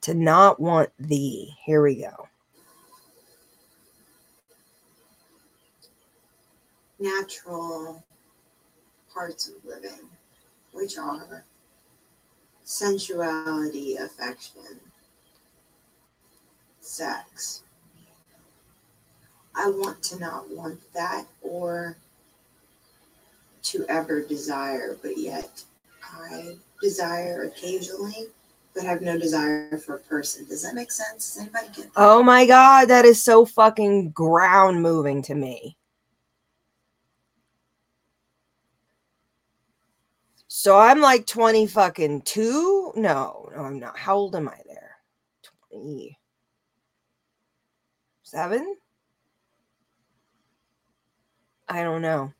to not want thee. Here we go. natural parts of living, which are sensuality, affection, sex. I want to not want that or to ever desire, but yet I desire occasionally, but have no desire for a person. Does that make sense? Does anybody get that? Oh my god, that is so fucking ground moving to me. So I'm like 20 fucking two? No, no, I'm not. How old am I there? 27? I don't know.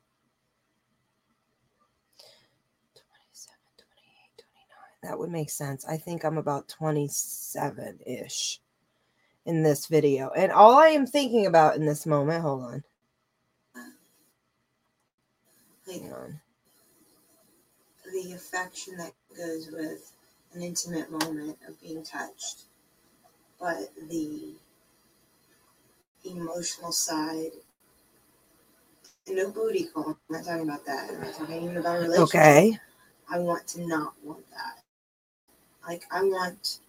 27, 28, 29. That would make sense. I think I'm about 27 ish in this video. And all I am thinking about in this moment, hold on. Hang on. the affection that goes with an intimate moment of being touched, but the emotional side. No booty call. I'm not talking about that. I'm not talking even about a relationship. Okay. I want to not want that. Like I want.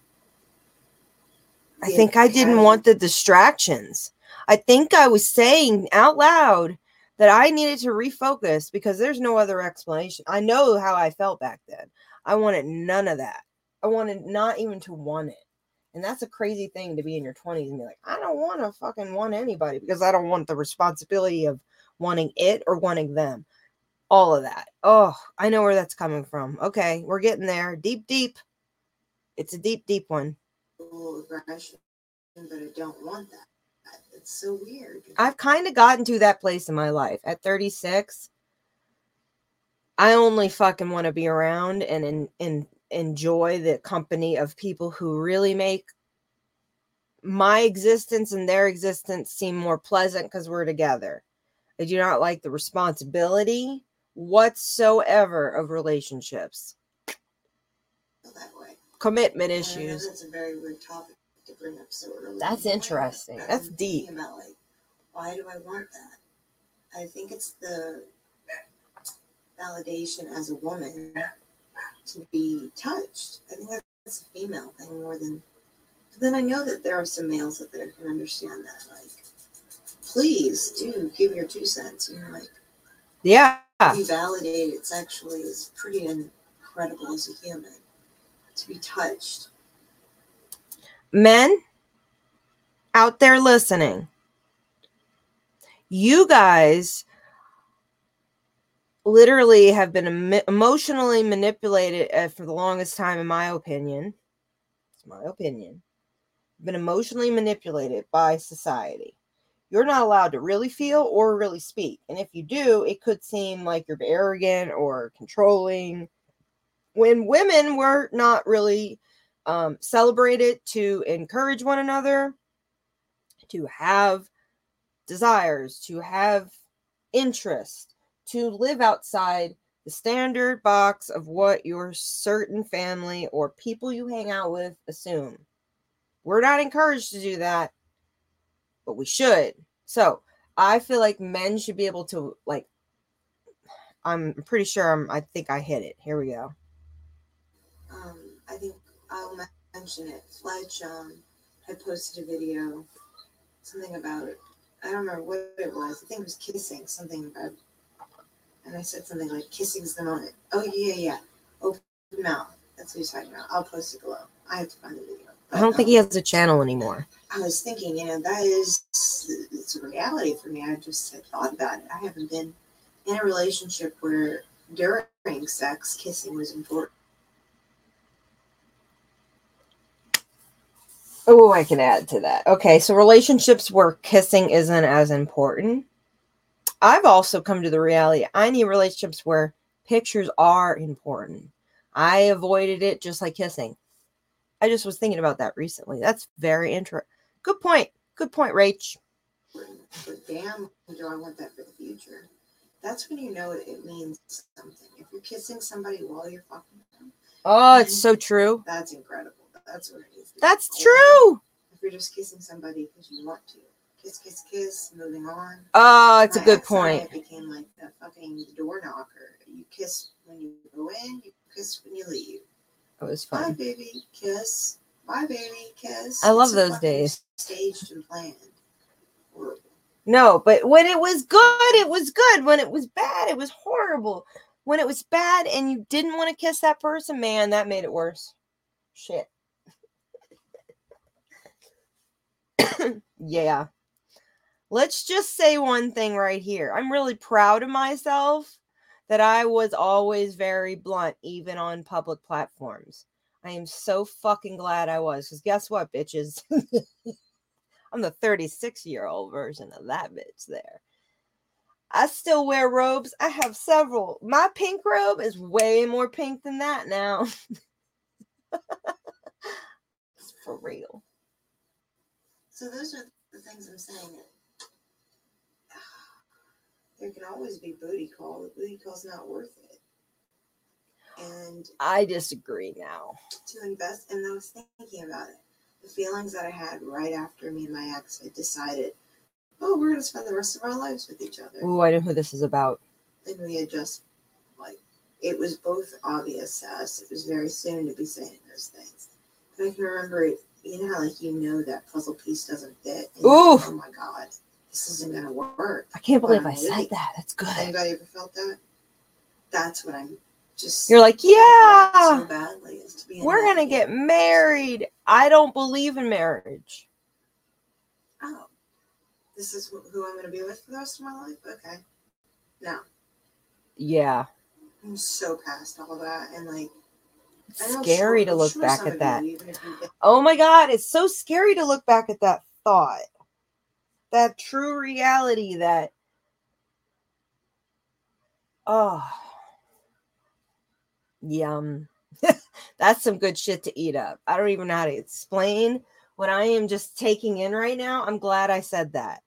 I think I didn't want the distractions. I think I was saying out loud that I needed to refocus because there's no other explanation. I know how I felt back then. I wanted none of that. I wanted not even to want it. And that's a crazy thing to be in your 20s and be like, I don't want to fucking want anybody because I don't want the responsibility of wanting it or wanting them. All of that. Oh, I know where that's coming from. Okay, we're getting there. Deep, deep. It's a deep, deep one. aggression, but I don't want that. It's so weird. I've kind of gotten to that place in my life. At 36, I only fucking want to be around and in, in, enjoy the company of people who really make my existence and their existence seem more pleasant because we're together. I do not like the responsibility whatsoever of relationships, way. Commitment And I know issues. that's a very weird topic bring up so early. That's interesting. That's deep. About like, why do I want that? I think it's the validation as a woman to be touched. I think that's a female thing more than. Then I know that there are some males out there who can understand that. Like, please do give your two cents. You know, like Yeah. be validated sexually is pretty incredible as a human. To be touched. Men out there listening, you guys literally have been emo- emotionally manipulated uh, for the longest time, in my opinion. It's my opinion. Been emotionally manipulated by society. You're not allowed to really feel or really speak. And if you do, it could seem like you're arrogant or controlling. When women were not really um, celebrated to encourage one another, to have desires, to have interest, to live outside the standard box of what your certain family or people you hang out with assume. We're not encouraged to do that, but we should. So I feel like men should be able to like. I'm pretty sure I'm. I think I hit it. Here we go. I think I'll mention it. Fletch um, had posted a video, something about it. I don't remember what it was. I think it was kissing, something about. And I said something like, "Kissing's the moment." Oh yeah, yeah. Open mouth. That's what he's talking about. I'll post it below. I have to find the video. I don't think um, he has a channel anymore. I was thinking, you know, that is it's a reality for me. I just had thought about it. I haven't been in a relationship where during sex kissing was important. Oh, I can add to that. Okay, so relationships where kissing isn't as important. I've also come to the reality I need relationships where pictures are important. I avoided it just like kissing. I just was thinking about that recently. That's very interesting. Good point. Good point, Rach. But damn, do I want that for the future? That's when you know it, it means something. If you're kissing somebody while you're fucking them, Oh, it's so true. that's incredible. That's what it is. That's true. If you're just kissing somebody because you want to, kiss, kiss, kiss, moving on. Oh, it's a good ex and I point. became like the fucking door knocker. You kiss when you go in, you kiss when you leave. It was Bye, fun. baby, kiss. Bye, baby, kiss. I love It's those days. Staged and planned. Horrible. No, but when it was good, it was good. When it was bad, it was horrible. When it was bad and you didn't want to kiss that person, man, that made it worse. Shit. yeah. Let's just say one thing right here. I'm really proud of myself that I was always very blunt, even on public platforms. I am so fucking glad I was. Because guess what, bitches? I'm the 36 year old version of that bitch there. I still wear robes. I have several. My pink robe is way more pink than that now. It's For real. So those are the things I'm saying. There can always be booty call. The booty call's not worth it. And I disagree now. to invest, and I was thinking about it. The feelings that I had right after me and my ex had decided, oh, we're going to spend the rest of our lives with each other. Oh, I know who this is about. And we had just, like, it was both obvious to us. It was very soon to be saying those things. But I can remember it, you know how, like, you know that puzzle piece doesn't fit. You're like, oh my God, this isn't to work. I can't believe I said that. That's good. Anybody ever felt that? That's what I'm just. You're like, yeah, So badly is to be we're going to get married. I don't believe in marriage. oh, this is who I'm to be with for the rest of my life? Okay. No, Yeah. I'm so past all that. And like, It's I know scary to look back at that. You, even if you get, Oh my God, it's so scary to look back at that thought. That true reality that, oh, yum. That's some good shit to eat up. I don't even know how to explain what I am just taking in right now. I'm glad I said that.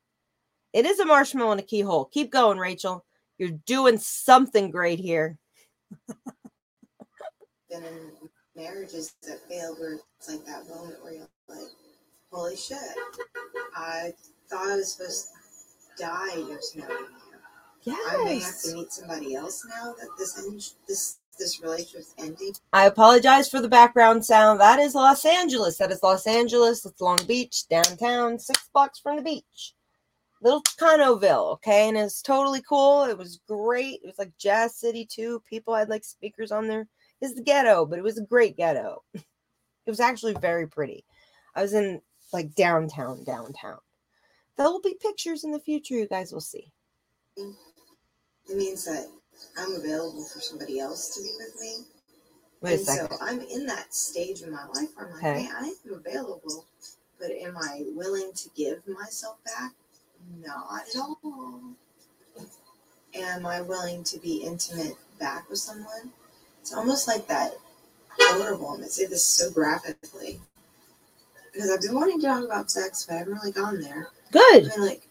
It is a marshmallow in a keyhole. Keep going, Rachel. You're doing something great here. been in marriages that failed where it's like that moment where you're like, Holy shit. I thought I was supposed to die just knowing you. Yes. I may have to meet somebody else now that this end, this this relationship's ending. I apologize for the background sound. That is Los Angeles. That is Los Angeles. It's Long Beach, downtown, six blocks from the beach. Little Chicanoville, okay? And it's totally cool. It was great. It was like Jazz City, too. People had like speakers on there. It's the ghetto, but it was a great ghetto. It was actually very pretty. I was in like downtown, downtown. There will be pictures in the future you guys will see. It means that I'm available for somebody else to be with me. Wait a and second. so I'm in that stage in my life where I'm like, Okay. man, I am available, but am I willing to give myself back? Not at all. Am I willing to be intimate back with someone? It's almost like that vulnerable. I'm gonna say this so graphically. Because I've been wanting to talk about sex, but I haven't really gone there. Good. I mean, like,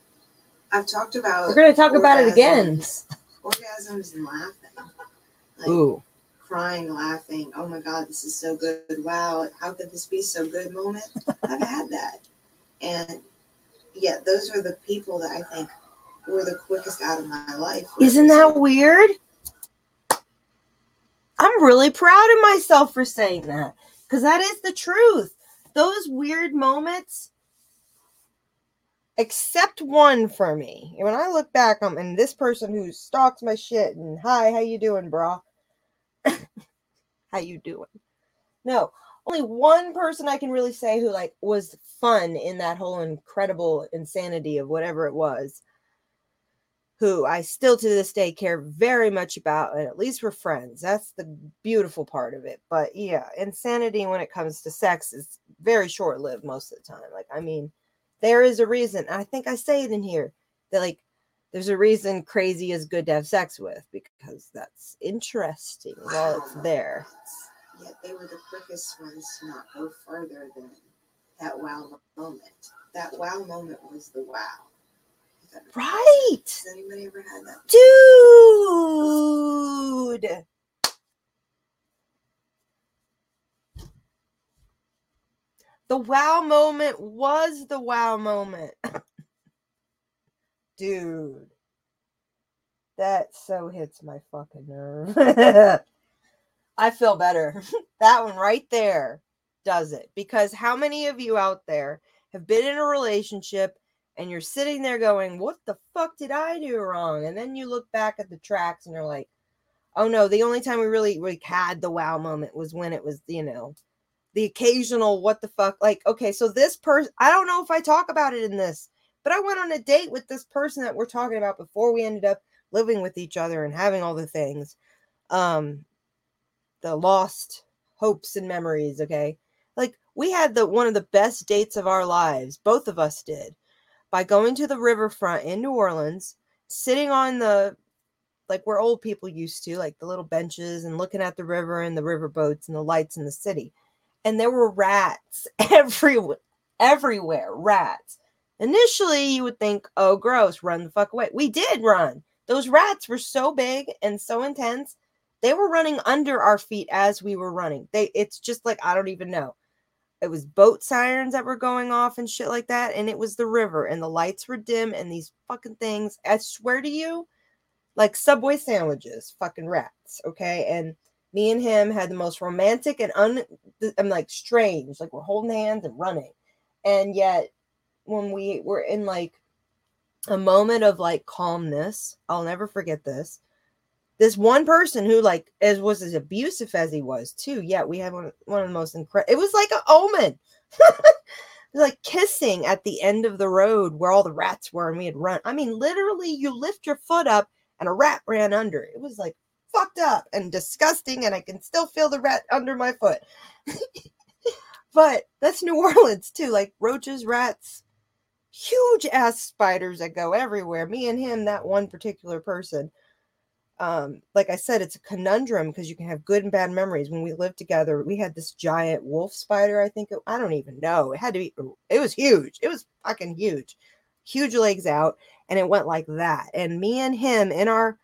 I've talked about We're going to talk about it again. orgasms- orgasms and laughing. Like, Ooh. crying, laughing. Oh my God, this is so good. Wow, how could this be so good moment? I've had that. And yet, those are the people that I think were the quickest out of my life. Isn't that weird? I'm really proud of myself for saying that because that is the truth. Those weird moments, except one for me. When I look back I'm and this person who stalks my shit and hi, how you doing, bra? how you doing? No, only one person I can really say who like was fun in that whole incredible insanity of whatever it was who I still to this day care very much about, and at least we're friends. That's the beautiful part of it. But yeah, insanity when it comes to sex is very short lived most of the time. Like, I mean, there is a reason. I think I say it in here that, like, there's a reason crazy is good to have sex with because that's interesting while it's there. Yet they were the quickest ones to not go further than that wow moment. That wow moment was the wow. If that makes sense. Right. Has anybody ever had that? Dude. The wow moment was the wow moment. Dude. That so hits my fucking nerve. I feel better. that one right there does it. Because how many of you out there have been in a relationship and you're sitting there going, What the fuck did I do wrong? And then you look back at the tracks and you're like, Oh no, the only time we really like had the wow moment was when it was, you know, the occasional what the fuck. Like, okay, so this person, I don't know if I talk about it in this, but I went on a date with this person that we're talking about before we ended up living with each other and having all the things. Um, the lost hopes and memories, okay? Like we had the one of the best dates of our lives, both of us did by going to the riverfront in New Orleans, sitting on the like where old people used to, like the little benches and looking at the river and the river boats and the lights in the city. And there were rats everywhere, everywhere, rats. Initially, you would think, oh, gross, run the fuck away. We did run. Those rats were so big and so intense. They were running under our feet as we were running. They it's just like I don't even know it was boat sirens that were going off and shit like that and it was the river and the lights were dim and these fucking things i swear to you like subway sandwiches fucking rats okay? And me and him had the most romantic and un i'm like strange like we're holding hands and running. And yet when we were in like a moment of like calmness i'll never forget this this one person who like as was as abusive as he was too. Yeah we had one, one of the most incredible it was like an omen. Like kissing at the end of the road where all the rats were and we had run. I mean literally you lift your foot up and a rat ran under. It was like fucked up and disgusting and i can still feel the rat under my foot. But that's new orleans too like roaches rats huge ass spiders that go everywhere. Me and him that one particular person um like i said it's a conundrum because you can have good and bad memories. When we lived together we had this giant wolf spider i think it, i don't even know. It had to be it was huge. It was fucking huge. Huge legs out and it went like that. And me and him in our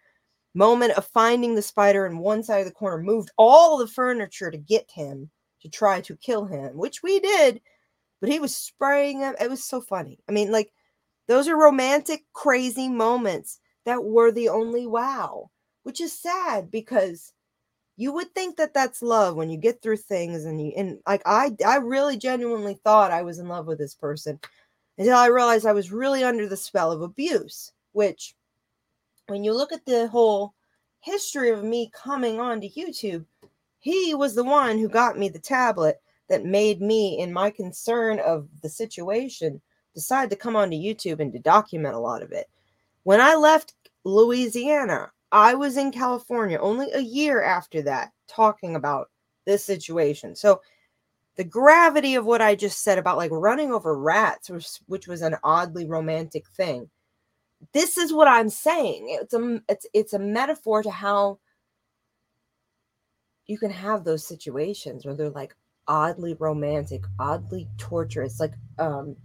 moment of finding the spider in one side of the corner moved all the furniture to get him to try to kill him which we did but he was spraying them. It was so funny. I mean, like, those are romantic, crazy moments that were the only wow, which is sad because you would think that that's love when you get through things and you and like I I really genuinely thought I was in love with this person until I realized I was really under the spell of abuse, which when you look at the whole history of me coming on to YouTube, he was the one who got me the tablet that made me in my concern of the situation decide to come onto YouTube and to document a lot of it. When I left Louisiana, I was in California only a year after that talking about this situation. So the gravity of what I just said about like running over rats, which, which was an oddly romantic thing. This is what I'm saying. It's a it's it's a metaphor to how you can have those situations where they're like oddly romantic, oddly torturous, like um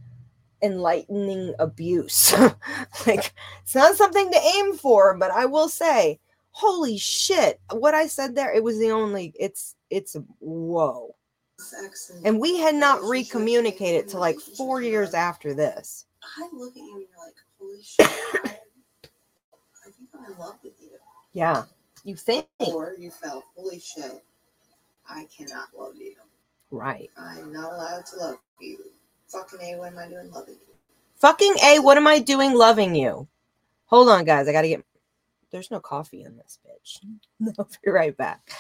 enlightening abuse. like it's not something to aim for, but I will say, holy shit, what I said there, it was the only it's it's whoa and, we had not recommunicated till like four years after this I look at you and you're like, holy shit, I, I think I'm in love with you. yeah you think Or you felt, holy shit, I cannot love you. right I'm not allowed to love you. Fucking A, what am I doing loving you? fucking a what am i doing loving you? Hold on guys i gotta get there's no coffee in this bitch. I'll be right back.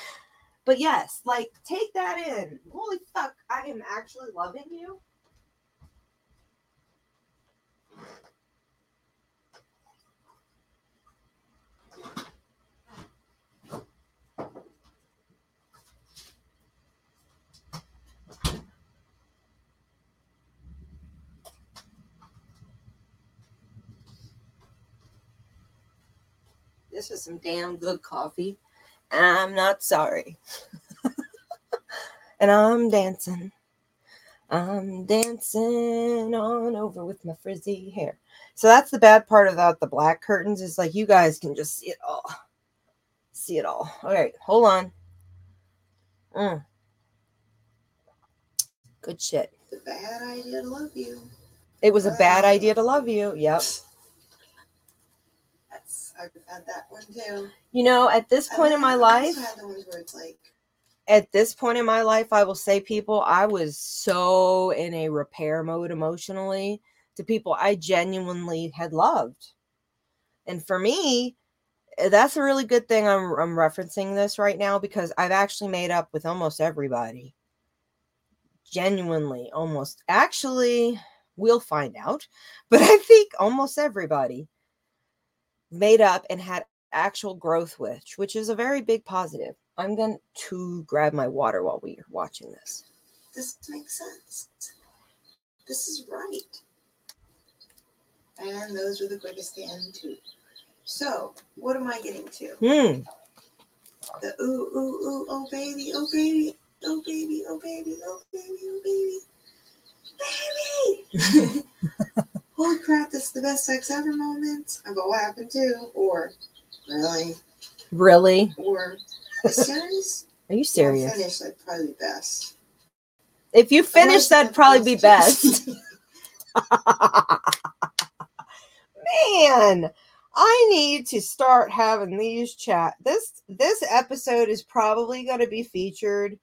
But yes like take that in. Holy fuck i am actually loving you This is some damn good coffee. And I'm not sorry. and I'm dancing. I'm dancing on over with my frizzy hair. So that's the bad part about the black curtains is like you guys can just see it all. See it all. All right, hold on. Mm. Good shit. It's a bad idea to love you. It was a bad idea to love you. Yep. I've had that one too. You know, at this point in my I've life, also had the ones where it's like, at this point in my life, I will say, people, I was so in a repair mode emotionally to people I genuinely had loved. And for me, eh, that's a really good thing I'm, I'm referencing this right now because I've actually made up with almost everybody. Genuinely, almost. Actually, we'll find out. But I think almost everybody made up and had actual growth with, which is a very big positive. I'm going to grab my water while we're watching this. this makes sense. This is right. And those were the quickest to end too. So, what am I getting to? Hmm. The ooh, ooh, ooh, oh baby, oh baby, oh baby, oh baby, oh baby, oh baby, baby. Holy crap, this is the best sex ever moment. I go, what happened to? Or, really? Really? Or, serious? Are you serious? finish, like, probably the best. If you finish, that'd probably be best. Man, I need to start having these chat. This this episode is probably going to be featured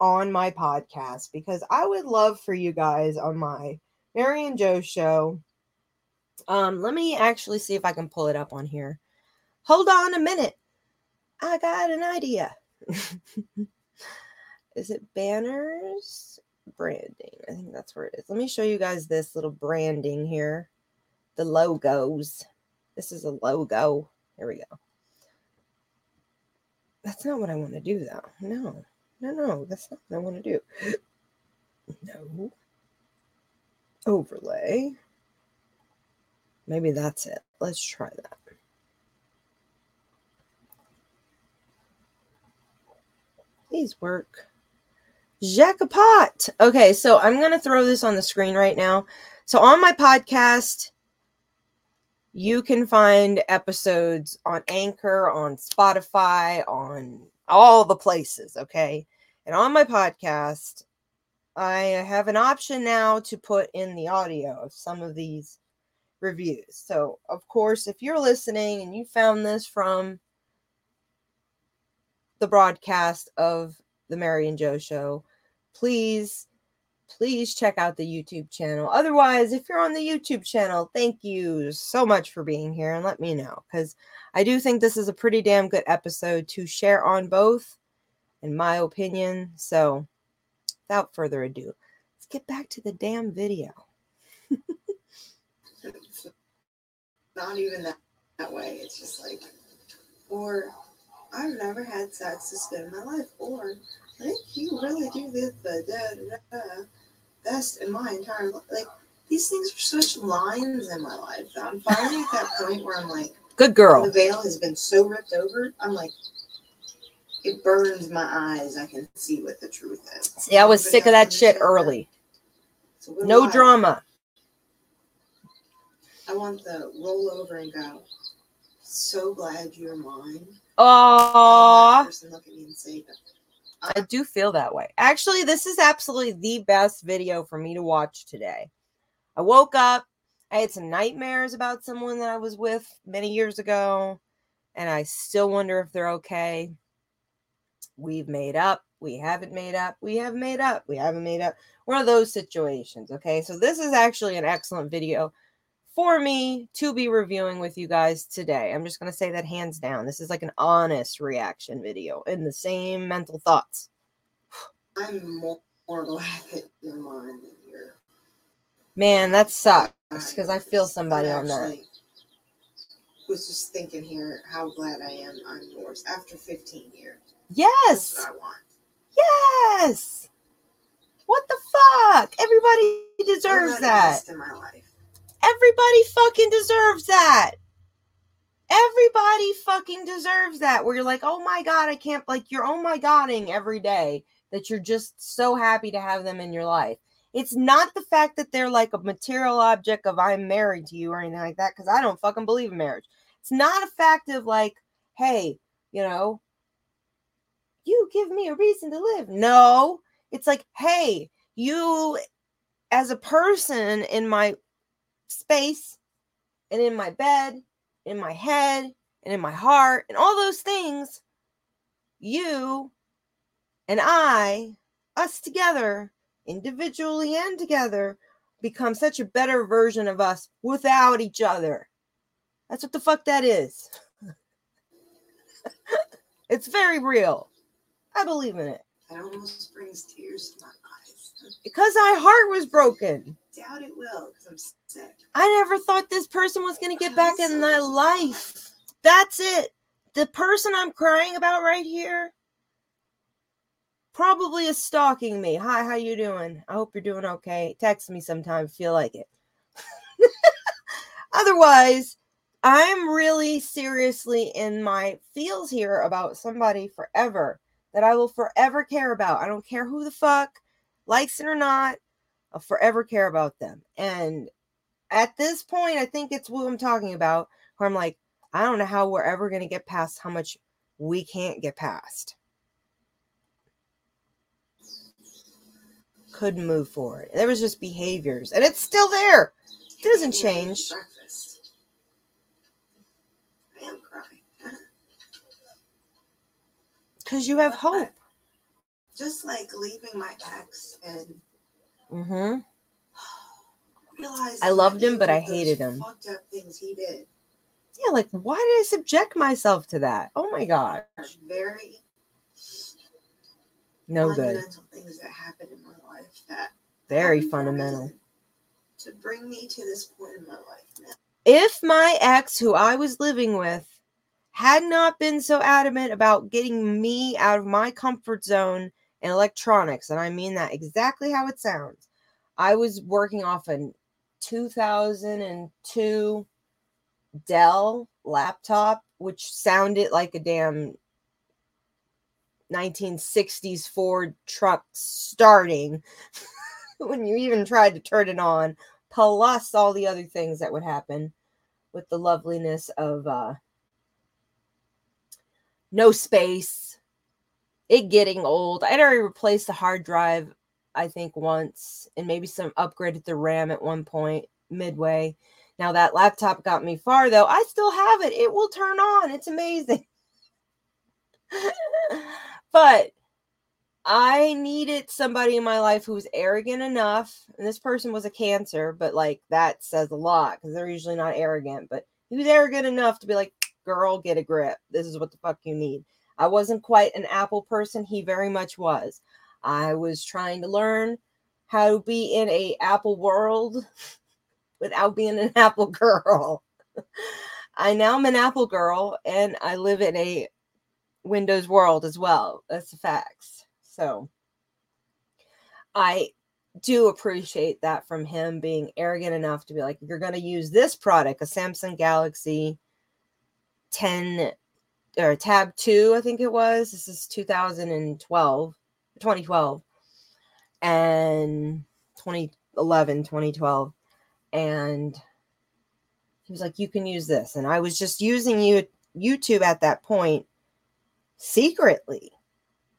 on my podcast because I would love for you guys on my Mary and Joe show. Um, let me actually see if I can pull it up on here. Hold on a minute. I got an idea. is it banners? Branding. I think that's where it is. Let me show you guys this little branding here. The logos. This is a logo. Here we go. That's not what I want to do, though. No, no, no. That's not what I want to do. No. Overlay. Maybe that's it. Let's try that. Please work. Jacopot. Okay, so I'm going to throw this on the screen right now. So on my podcast, you can find episodes on Anchor, on Spotify, on all the places, okay? And on my podcast, I have an option now to put in the audio of some of these reviews. So, of course, if you're listening and you found this from the broadcast of the Mary and Joe show, please please check out the YouTube channel. Otherwise, if you're on the YouTube channel, thank you so much for being here and let me know because I do think this is a pretty damn good episode to share on both, in my opinion. So, without further ado, let's get back to the damn video. Not even that, that way. It's just like, or I've never had sex to spend my life, or I think you really do this, but da, da, da, best in my entire life. Like these things are such lines in my life that I'm finally at that point where I'm like, Good girl. the veil has been so ripped over. I'm like, it burns my eyes. I can see what the truth is. See, I was Everybody sick of that shit early. So No I- drama. I want the roll over and go. So glad you're mine. And Aww. that person look at me and say, I do feel that way. Actually, this is absolutely the best video for me to watch today. I woke up, I had some nightmares about someone that I was with many years ago, and I still wonder if they're okay. We've made up, we haven't made up, we have made up, we haven't made up. One of those situations, okay? So, this is actually an excellent video for me to be reviewing with you guys today. I'm just going to say that hands down. This is like an honest reaction video in the same mental thoughts. I'm more, more glad that you're mine than you're. Man, that sucks because I feel somebody I on that. Was just thinking here how glad I am I'm yours after 15 years. Yes. what I want. Yes. What the fuck? Everybody deserves that. in my life. Everybody fucking deserves that. Everybody fucking deserves that. Where you're like, oh my God, I can't, like, you're oh my Godding every day that you're just so happy to have them in your life. It's not the fact that they're like a material object of I'm married to you or anything like that, because I don't fucking believe in marriage. It's not a fact of like, hey, you know, you give me a reason to live. No, it's like, hey, you as a person in my space and in my bed, in my head, and in my heart, and all those things, you and I, us together, individually and together, become such a better version of us without each other. That's what the fuck that is. it's very real. I believe in it. That almost brings tears to my eyes. Because my heart was broken. Doubt it will because I'm sick. I never thought this person was going to get back in my life. That's it. The person I'm crying about right here probably is stalking me. Hi, how you doing? I hope you're doing okay. Text me sometime if you feel like it. Otherwise, I'm really seriously in my feels here about somebody forever that I will forever care about. I don't care who the fuck likes it or not. I'll forever care about them. And at this point, I think it's what I'm talking about, where I'm like, I don't know how we're ever going to get past how much we can't get past. Couldn't move forward. There was just behaviors, and it's still there. It doesn't change. Breakfast. I am crying. Because you have hope. Just like leaving my ex and Mm-hmm. I loved him, but I hated him. Fucked up things he did. Yeah, like, why did I subject myself to that? Oh my God. Very No good. fundamental things that happened in my life that Very happened for a fundamental. to bring me to this point in my life now. if my ex who I was living with had not been so adamant about getting me out of my comfort zone in electronics, and I mean that exactly how it sounds, I was working off a 2002 Dell laptop, which sounded like a damn 1960s Ford truck starting when you even tried to turn it on plus all the other things that would happen with the loveliness of uh no space it getting old i'd already replaced the hard drive I think, once, and maybe some upgraded the RAM at one point midway. Now that laptop got me far though. I still have it. It will turn on. It's amazing. but I needed somebody in my life who was arrogant enough, and this person was a cancer, but like that says a lot because they're usually not arrogant, but he was arrogant enough to be like, girl, get a grip. This is what the fuck you need. I wasn't quite an Apple person. He very much was. I was trying to learn how to be in a Apple world without being an Apple girl. I now am an Apple girl and I live in a Windows world as well. That's the facts. So I do appreciate that from him being arrogant enough to be like, you're going to use this product, a Samsung Galaxy 10 or Tab 2, I think it was. This is 2012, 2012, and 2011, 2012. And he was like, you can use this. And I was just using you YouTube at that point secretly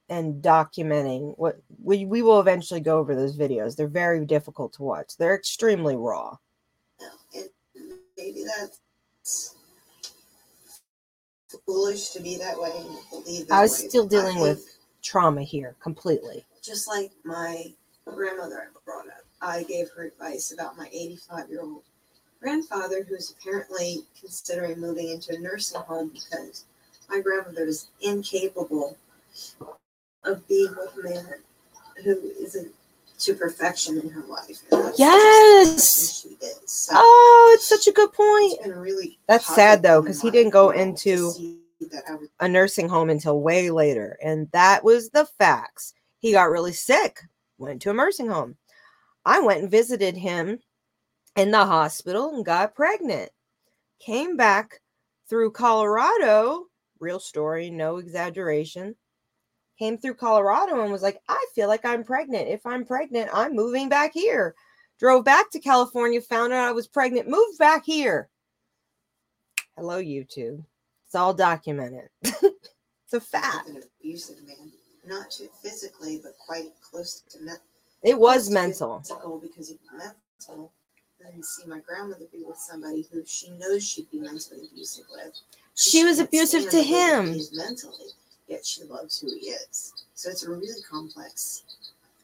and documenting what we, we will eventually go over those videos. They're very difficult to watch. They're extremely raw. Maybe that's foolish to be that way and believe that I was way, still I dealing with trauma here completely. just like my grandmother brought up. I gave her advice about my 85 year old grandfather who's apparently considering moving into a nursing home because my grandmother is incapable of being with a man who isn't to perfection in her life. Yes! just the person She is. So Oh, it's such a good point. really That's sad, though, because he didn't go into- see that I was A nursing home until way later. And that was the facts. He got really sick, went to a nursing home. I went and visited him in the hospital and got pregnant. Came back through Colorado, real story, no exaggeration. Came through Colorado and was like, I feel like I'm pregnant. If I'm pregnant, I'm moving back here. Drove back to California, found out I was pregnant, moved back here. Hello, YouTube. It's all documented. it's a fact. an abusive man, not physically, but quite close to me- It was mental. Physical because he was mental. Then see my grandmother be with somebody who she knows she'd be mentally abusive with. She was abusive to the way that him. Mentally, yet she loves who he is. So it's a really complex.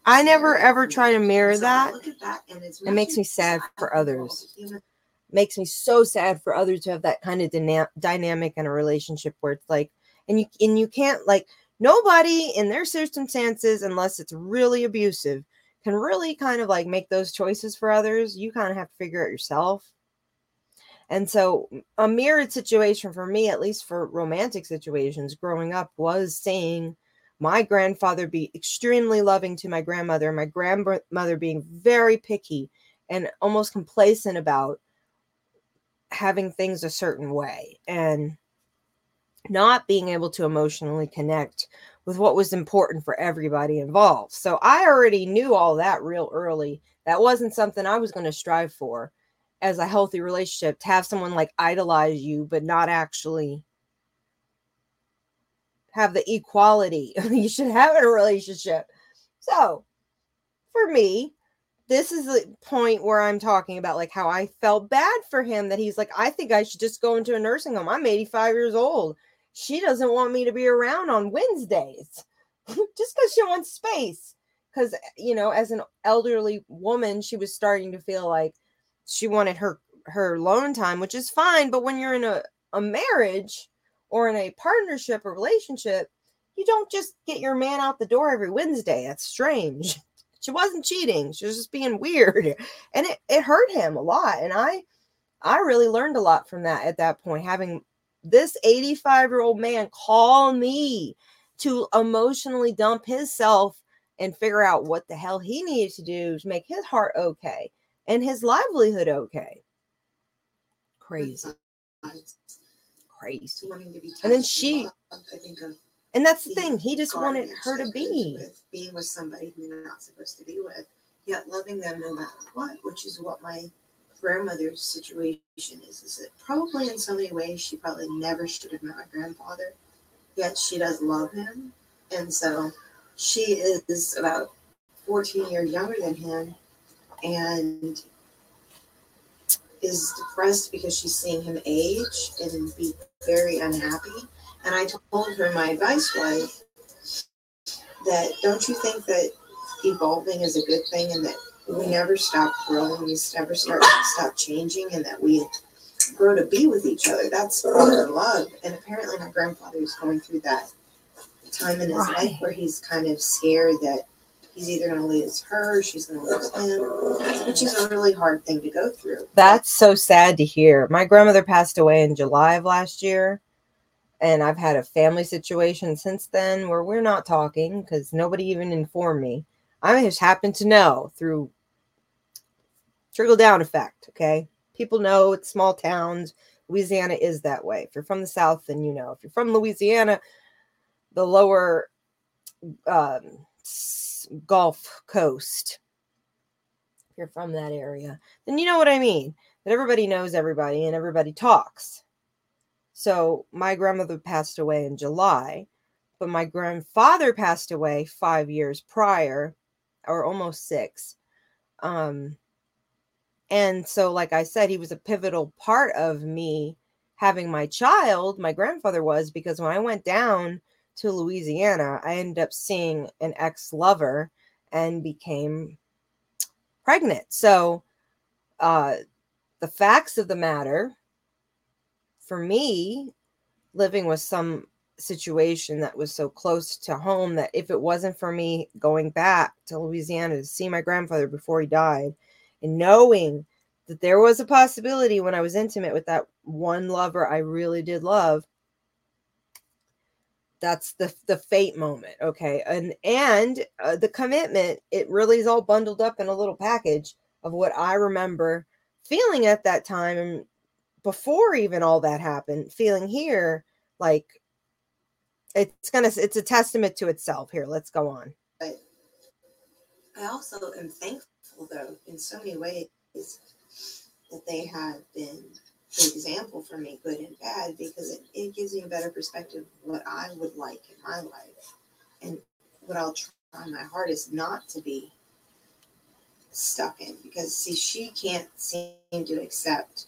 I never ever try to mirror that. that and it's It makes me sad for think we're all others. Makes me so sad for others to have that kind of dyna- dynamic in a relationship where it's like, and you and you can't like nobody in their circumstances, unless it's really abusive, can really kind of like make those choices for others. You kind of have to figure it yourself. And so, a mirrored situation for me, at least for romantic situations growing up, was seeing my grandfather be extremely loving to my grandmother, and my grandmother being very picky and almost complacent about having things a certain way and not being able to emotionally connect with what was important for everybody involved. So I already knew all that real early. That wasn't something I was going to strive for as a healthy relationship to have someone like idolize you, but not actually have the equality you should have in a relationship. So for me, this is the point where I'm talking about like how I felt bad for him that he's like, I think I should just go into a nursing home. I'm 85 years old. She doesn't want me to be around on Wednesdays just because she wants space. Because, you know, as an elderly woman, she was starting to feel like she wanted her her alone time, which is fine. But when you're in a, a marriage or in a partnership or relationship, you don't just get your man out the door every Wednesday. That's strange. She wasn't cheating. She was just being weird. And it, it hurt him a lot. And I I really learned a lot from that at that point, having this 85 year old man call me to emotionally dump himself and figure out what the hell he needed to do to make his heart okay and his livelihood okay. Crazy, crazy. wanting to be And then she- loved. I think of And that's the the thing. He just wanted her to be. with being with somebody who you're not supposed to be with, yet loving them no matter what, which is what my grandmother's situation is. Is that probably in so many ways she probably never should have met my grandfather, yet she does love him, and so she is about 14 years younger than him and is depressed because she's seeing him age and be very unhappy. And I told her my advice was that don't you think that evolving is a good thing and that we never stop growing, we never start stop changing, and that we grow to be with each other. That's father love. And apparently, my grandfather is going through that time in his right. life where he's kind of scared that he's either going to lose her, she's going to lose him, which is a really hard thing to go through. That's so sad to hear. My grandmother passed away in July of last year. And I've had a family situation since then where we're not talking because nobody even informed me. I just happen to know through trickle down effect. Okay. People know it's small towns. Louisiana is that way. If you're from the South, then you know. If you're from Louisiana, the lower um, Gulf Coast, if you're from that area, then you know what I mean. That everybody knows everybody and everybody talks. So my grandmother passed away in July, but my grandfather passed away five years prior, or almost six. Um, and so, like I said, he was a pivotal part of me having my child. My grandfather was because when I went down to Louisiana, I ended up seeing an ex lover and became pregnant. So, uh, the facts of the matter for me, living with some situation that was so close to home that if it wasn't for me going back to Louisiana to see my grandfather before he died and knowing that there was a possibility when I was intimate with that one lover I really did love that's the the fate moment okay? And and uh, the commitment it really is all bundled up in a little package of what i remember feeling at that time and before even all that happened feeling here like it's gonna it's a testament to itself here let's go on. But i also am thankful though in so many ways that they have been example for me, good and bad, because it, it gives me a better perspective of what I would like in my life and what I'll try my hardest not to be stuck in. Because, see, she can't seem to accept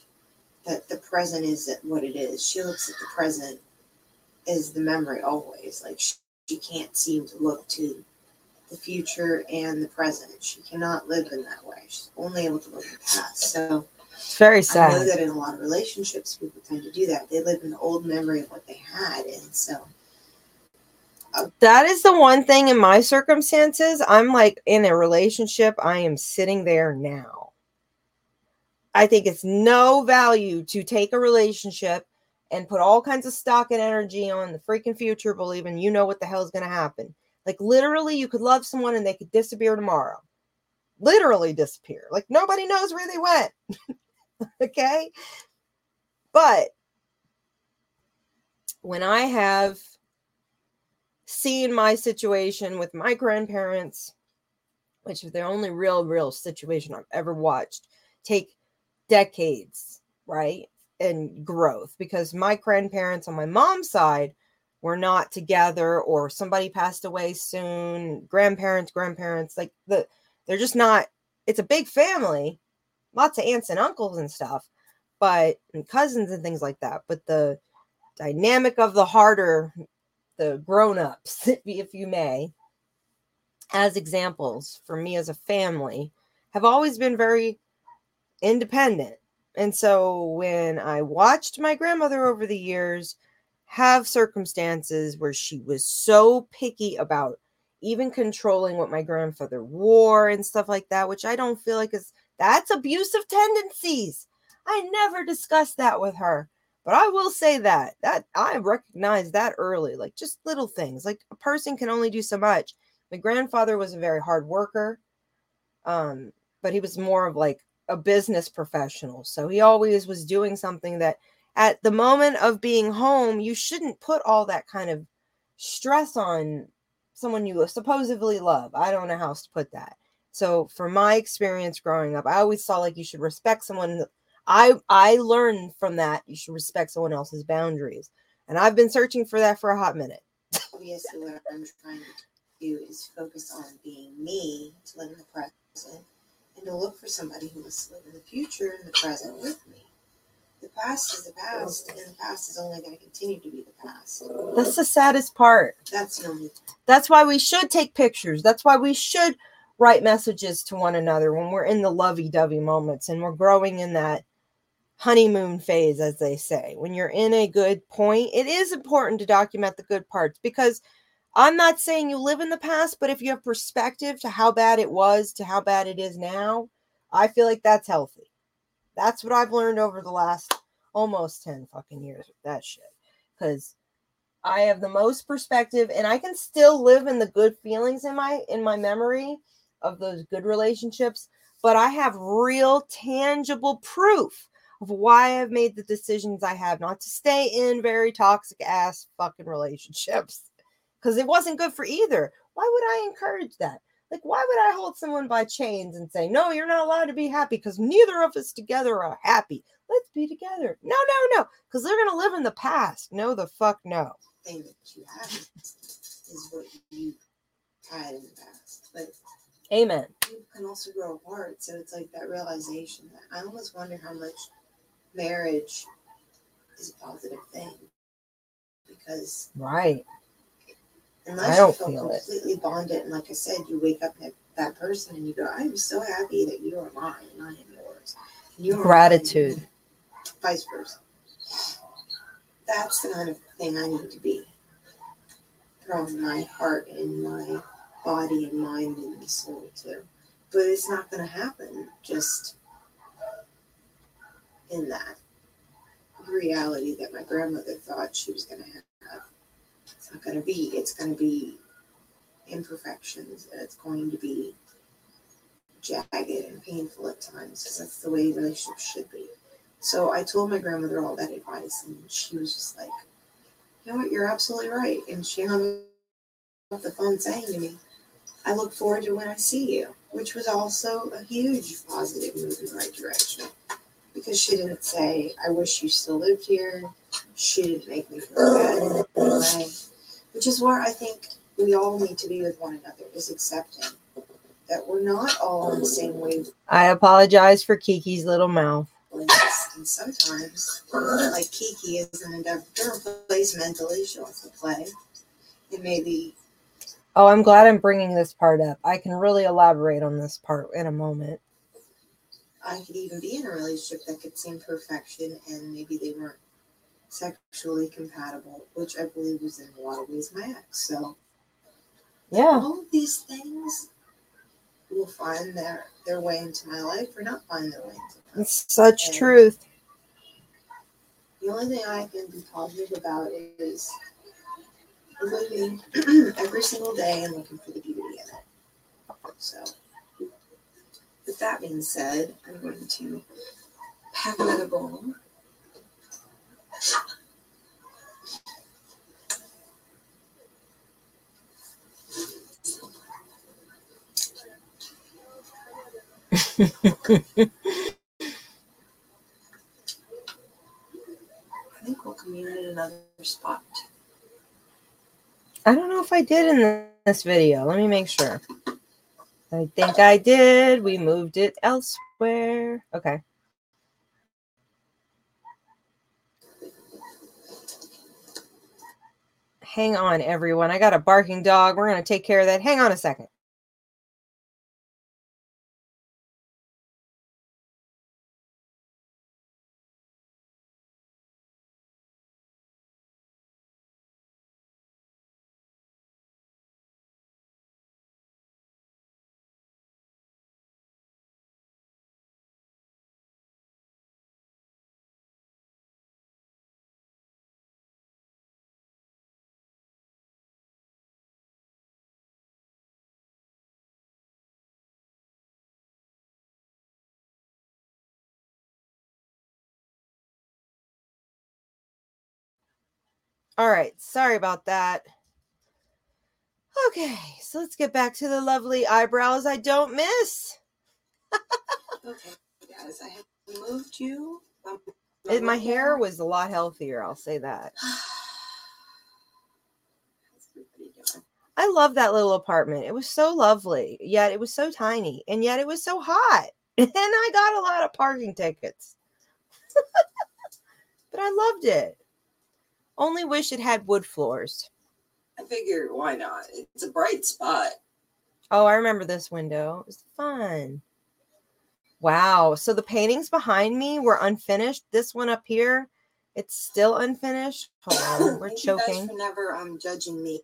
that the present is what it is. She looks at the present as the memory always. Like, she, she can't seem to look to the future and the present. She cannot live in that way. She's only able to look at the past. So, it's very sad. I know that in a lot of relationships, people tend to do that. They live in the old memory of what they had, and so uh, that is the one thing in my circumstances. I'm like in a relationship. I am sitting there now. I think it's no value to take a relationship and put all kinds of stock and energy on the freaking future, believing you know what the hell is going to happen. Like literally, you could love someone and they could disappear tomorrow. Literally disappear. Like nobody knows where they went. okay. But when I have seen my situation with my grandparents, which is the only real, real situation I've ever watched, take decades, right? And growth because my grandparents on my mom's side were not together or somebody passed away soon, grandparents, grandparents, like the they're just not it's a big family lots of aunts and uncles and stuff, but and cousins and things like that. But the dynamic of the harder, the grown-ups, if you may, as examples for me as a family, have always been very independent. And so when I watched my grandmother over the years have circumstances where she was so picky about even controlling what my grandfather wore and stuff like that, which I don't feel like is that's abusive tendencies. I never discussed that with her. But I will say that that I recognize that early, like just little things. Like a person can only do so much. My grandfather was a very hard worker. Um, but he was more of like a business professional. So he always was doing something that at the moment of being home, you shouldn't put all that kind of stress on someone you supposedly love. I don't know how else to put that. So for my experience growing up, I always saw like you should respect someone. I I learned from that you should respect someone else's boundaries, and I've been searching for that for a hot minute. Obviously, what I'm trying to do is focus on being me, to live in the present, and to look for somebody who wants to live in the future and the present with me. The past is the past, and the past is only going to continue to be the past. That's the saddest part. That's the only That's why we should take pictures. That's why we should write messages to one another when we're in the lovey dovey moments and we're growing in that honeymoon phase, as they say. When you're in a good point, it is important to document the good parts because I'm not saying you live in the past, but if you have perspective to how bad it was to how bad it is now, I feel like that's healthy. That's what I've learned over the last almost 10 fucking years with that shit. Because I have the most perspective and I can still live in the good feelings in my in my memory of those good relationships, but I have real tangible proof of why I've made the decisions I have not to stay in very toxic ass fucking relationships because it wasn't good for either. Why would I encourage that? Like, why would I hold someone by chains and say, no, you're not allowed to be happy because neither of us together are happy? Let's be together. No, no, no, because they're going to live in the past. No, the fuck no. thing that you have is what you in the past. But Amen. you can also grow apart. So it's like that realization that I almost wonder how much marriage is a positive thing. Because Right. unless I don't you feel feel it. completely bonded, and like I said, you wake up at that person and you go, I'm so happy that you are mine and I am yours. And you mine, Gratitude. and Vice versa. That's the kind of thing I need to be. From my heart and my body and mind and soul too. But it's not gonna happen just in that reality that my grandmother thought she was gonna have. It's not gonna be. It's gonna be imperfections and it's going to be jagged and painful at times because that's the way relationships should be. So I told my grandmother all that advice and she was just like, you know what, you're absolutely right. And she hung up the phone saying to me, I look forward to when I see you, which was also a huge positive move in the right direction. Because she didn't say, I wish you still lived here. She didn't make me feel bad way. Which is where I think we all need to be with one another, is accepting that we're not all on the same wave. I apologize for Kiki's little mouth. And sometimes, like Kiki is in a different place mentally, she wants to play. And maybe Oh, I'm glad I'm bringing this part up. I can really elaborate on this part in a moment. I could even be in a relationship that could seem perfection and maybe they weren't sexually compatible, which I believe was in a lot of ways my ex. So Yeah. all of these things will find their their way into my life or not find their way into my life. It's such And truth. The only thing I can be positive about is living every single day and looking for the beauty in it. So, with that being said, I'm going to pack another bowl. I think we'll commune in another spot. I don't know if I did in this video. Let me make sure. I think I did. We moved it elsewhere. Okay. Hang on, everyone. I got a barking dog. We're going to take care of that. Hang on a second. All right. Sorry about that. Okay. So let's get back to the lovely eyebrows I don't miss. Okay, guys, I have moved you. Um, my hair was a lot healthier. I'll say that. How's everybody doing? I I love that little apartment. It was so lovely, yet it was so tiny, and yet it was so hot. And I got a lot of parking tickets. but I loved it. Only wish it had wood floors. I figure why not? It's a bright spot. Oh, I remember this window. It was fun. Wow. So the paintings behind me were unfinished. This one up here, it's still unfinished. Hold on. We're Thank choking. for never um judging me.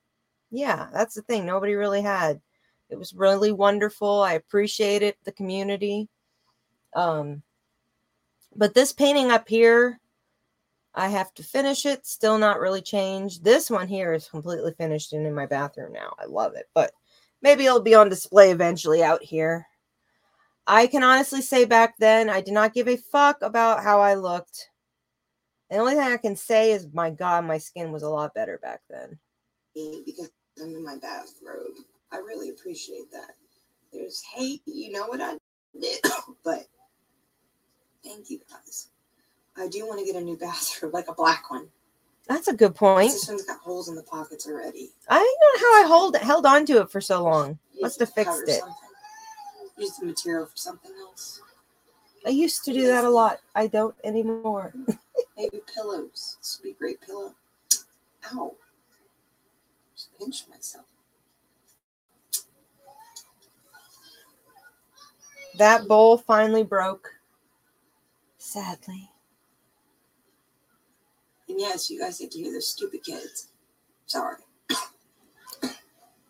Yeah, that's the thing. Nobody really had. It was really wonderful. I appreciated the community. Um, but this painting up here, I have to finish it. Still not really changed. This one here is completely finished and in my bathroom now. I love it. But maybe it'll be on display eventually out here. I can honestly say back then I did not give a fuck about how I looked. The only thing I can say is, my God, my skin was a lot better back then. because I'm in my bathrobe. I really appreciate that. There's hate, you know what I did, but thank you guys. I do want to get a new bathrobe, like a black one. That's a good point. This one's got holes in the pockets already. I don't know how I hold held on to it for so long. Use Must have fixed it. something. Use the material for something else. I used to do that a lot. I don't anymore. Maybe pillows. This would be a great pillow. Ow. Just pinched myself. That bowl finally broke. Sadly. And yes, you guys get to hear those stupid kids. Sorry.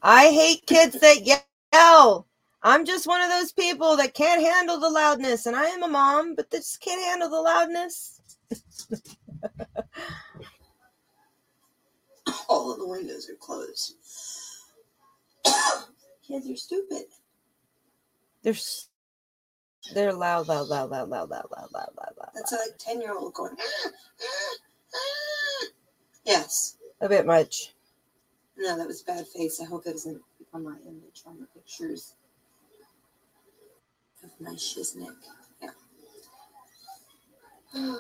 I hate kids that yell. I'm just one of those people that can't handle the loudness, and I am a mom, but just can't handle the loudness. All of the windows are closed. kids are stupid. They're they're loud, loud, loud, loud, loud, loud, loud, loud, loud, loud. That's like 10 year old going. "Ah, ah, ah." Yes. A bit much. No, that was a bad face. I hope that doesn't become my image on the pictures of my shiznick. Yeah.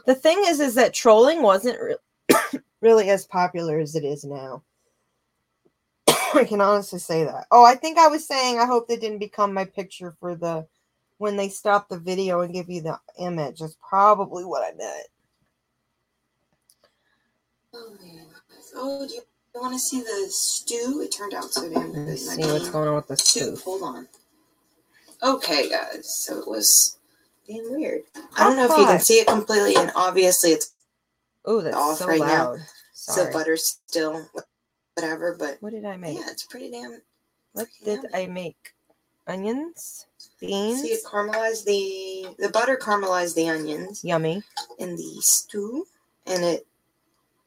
The thing is, is that trolling wasn't re- really as popular as it is now. I can honestly say that. Oh, I think I was saying I hope they didn't become my picture for the when they stop the video and give you the image. That's probably what I meant. Oh. Oh, do you want to see the stew? It turned out so damn good. Let's see what's going on with the stew. soup. Hold on. Okay, guys. So it was damn weird. I don't know if you can see it completely, and obviously it's Oh, that's off so right now. loud. so butter's still whatever, but What did I make? yeah, it's pretty damn. What did yummy. I make? Onions, beans, See, it caramelized the the butter caramelized the onions yummy. in the stew, and it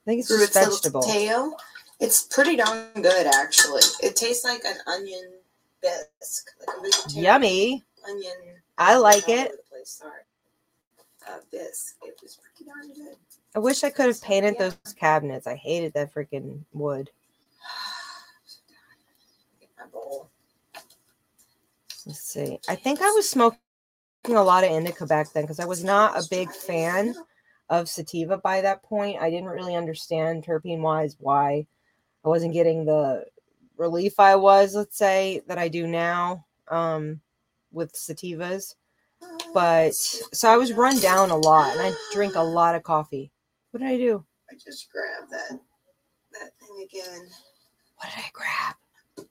I think it's just its vegetable. tail. It's pretty darn good, actually. It tastes like an onion bisque, like a vegetarian Yummy. onion. I like it. over the Sorry, uh, bisque. It was pretty darn good. I wish I could have painted Yeah. those cabinets. I hated that freaking wood. Get my bowl. Let's see. I think I was smoking a lot of indica back then because I was not a big fan of sativa by that point. I didn't really understand terpene wise why I wasn't getting the relief I was, let's say, that I do now um, with sativas. But so I was run down a lot and I drink a lot of coffee. What did I do? I just grabbed that that thing again. What did I grab?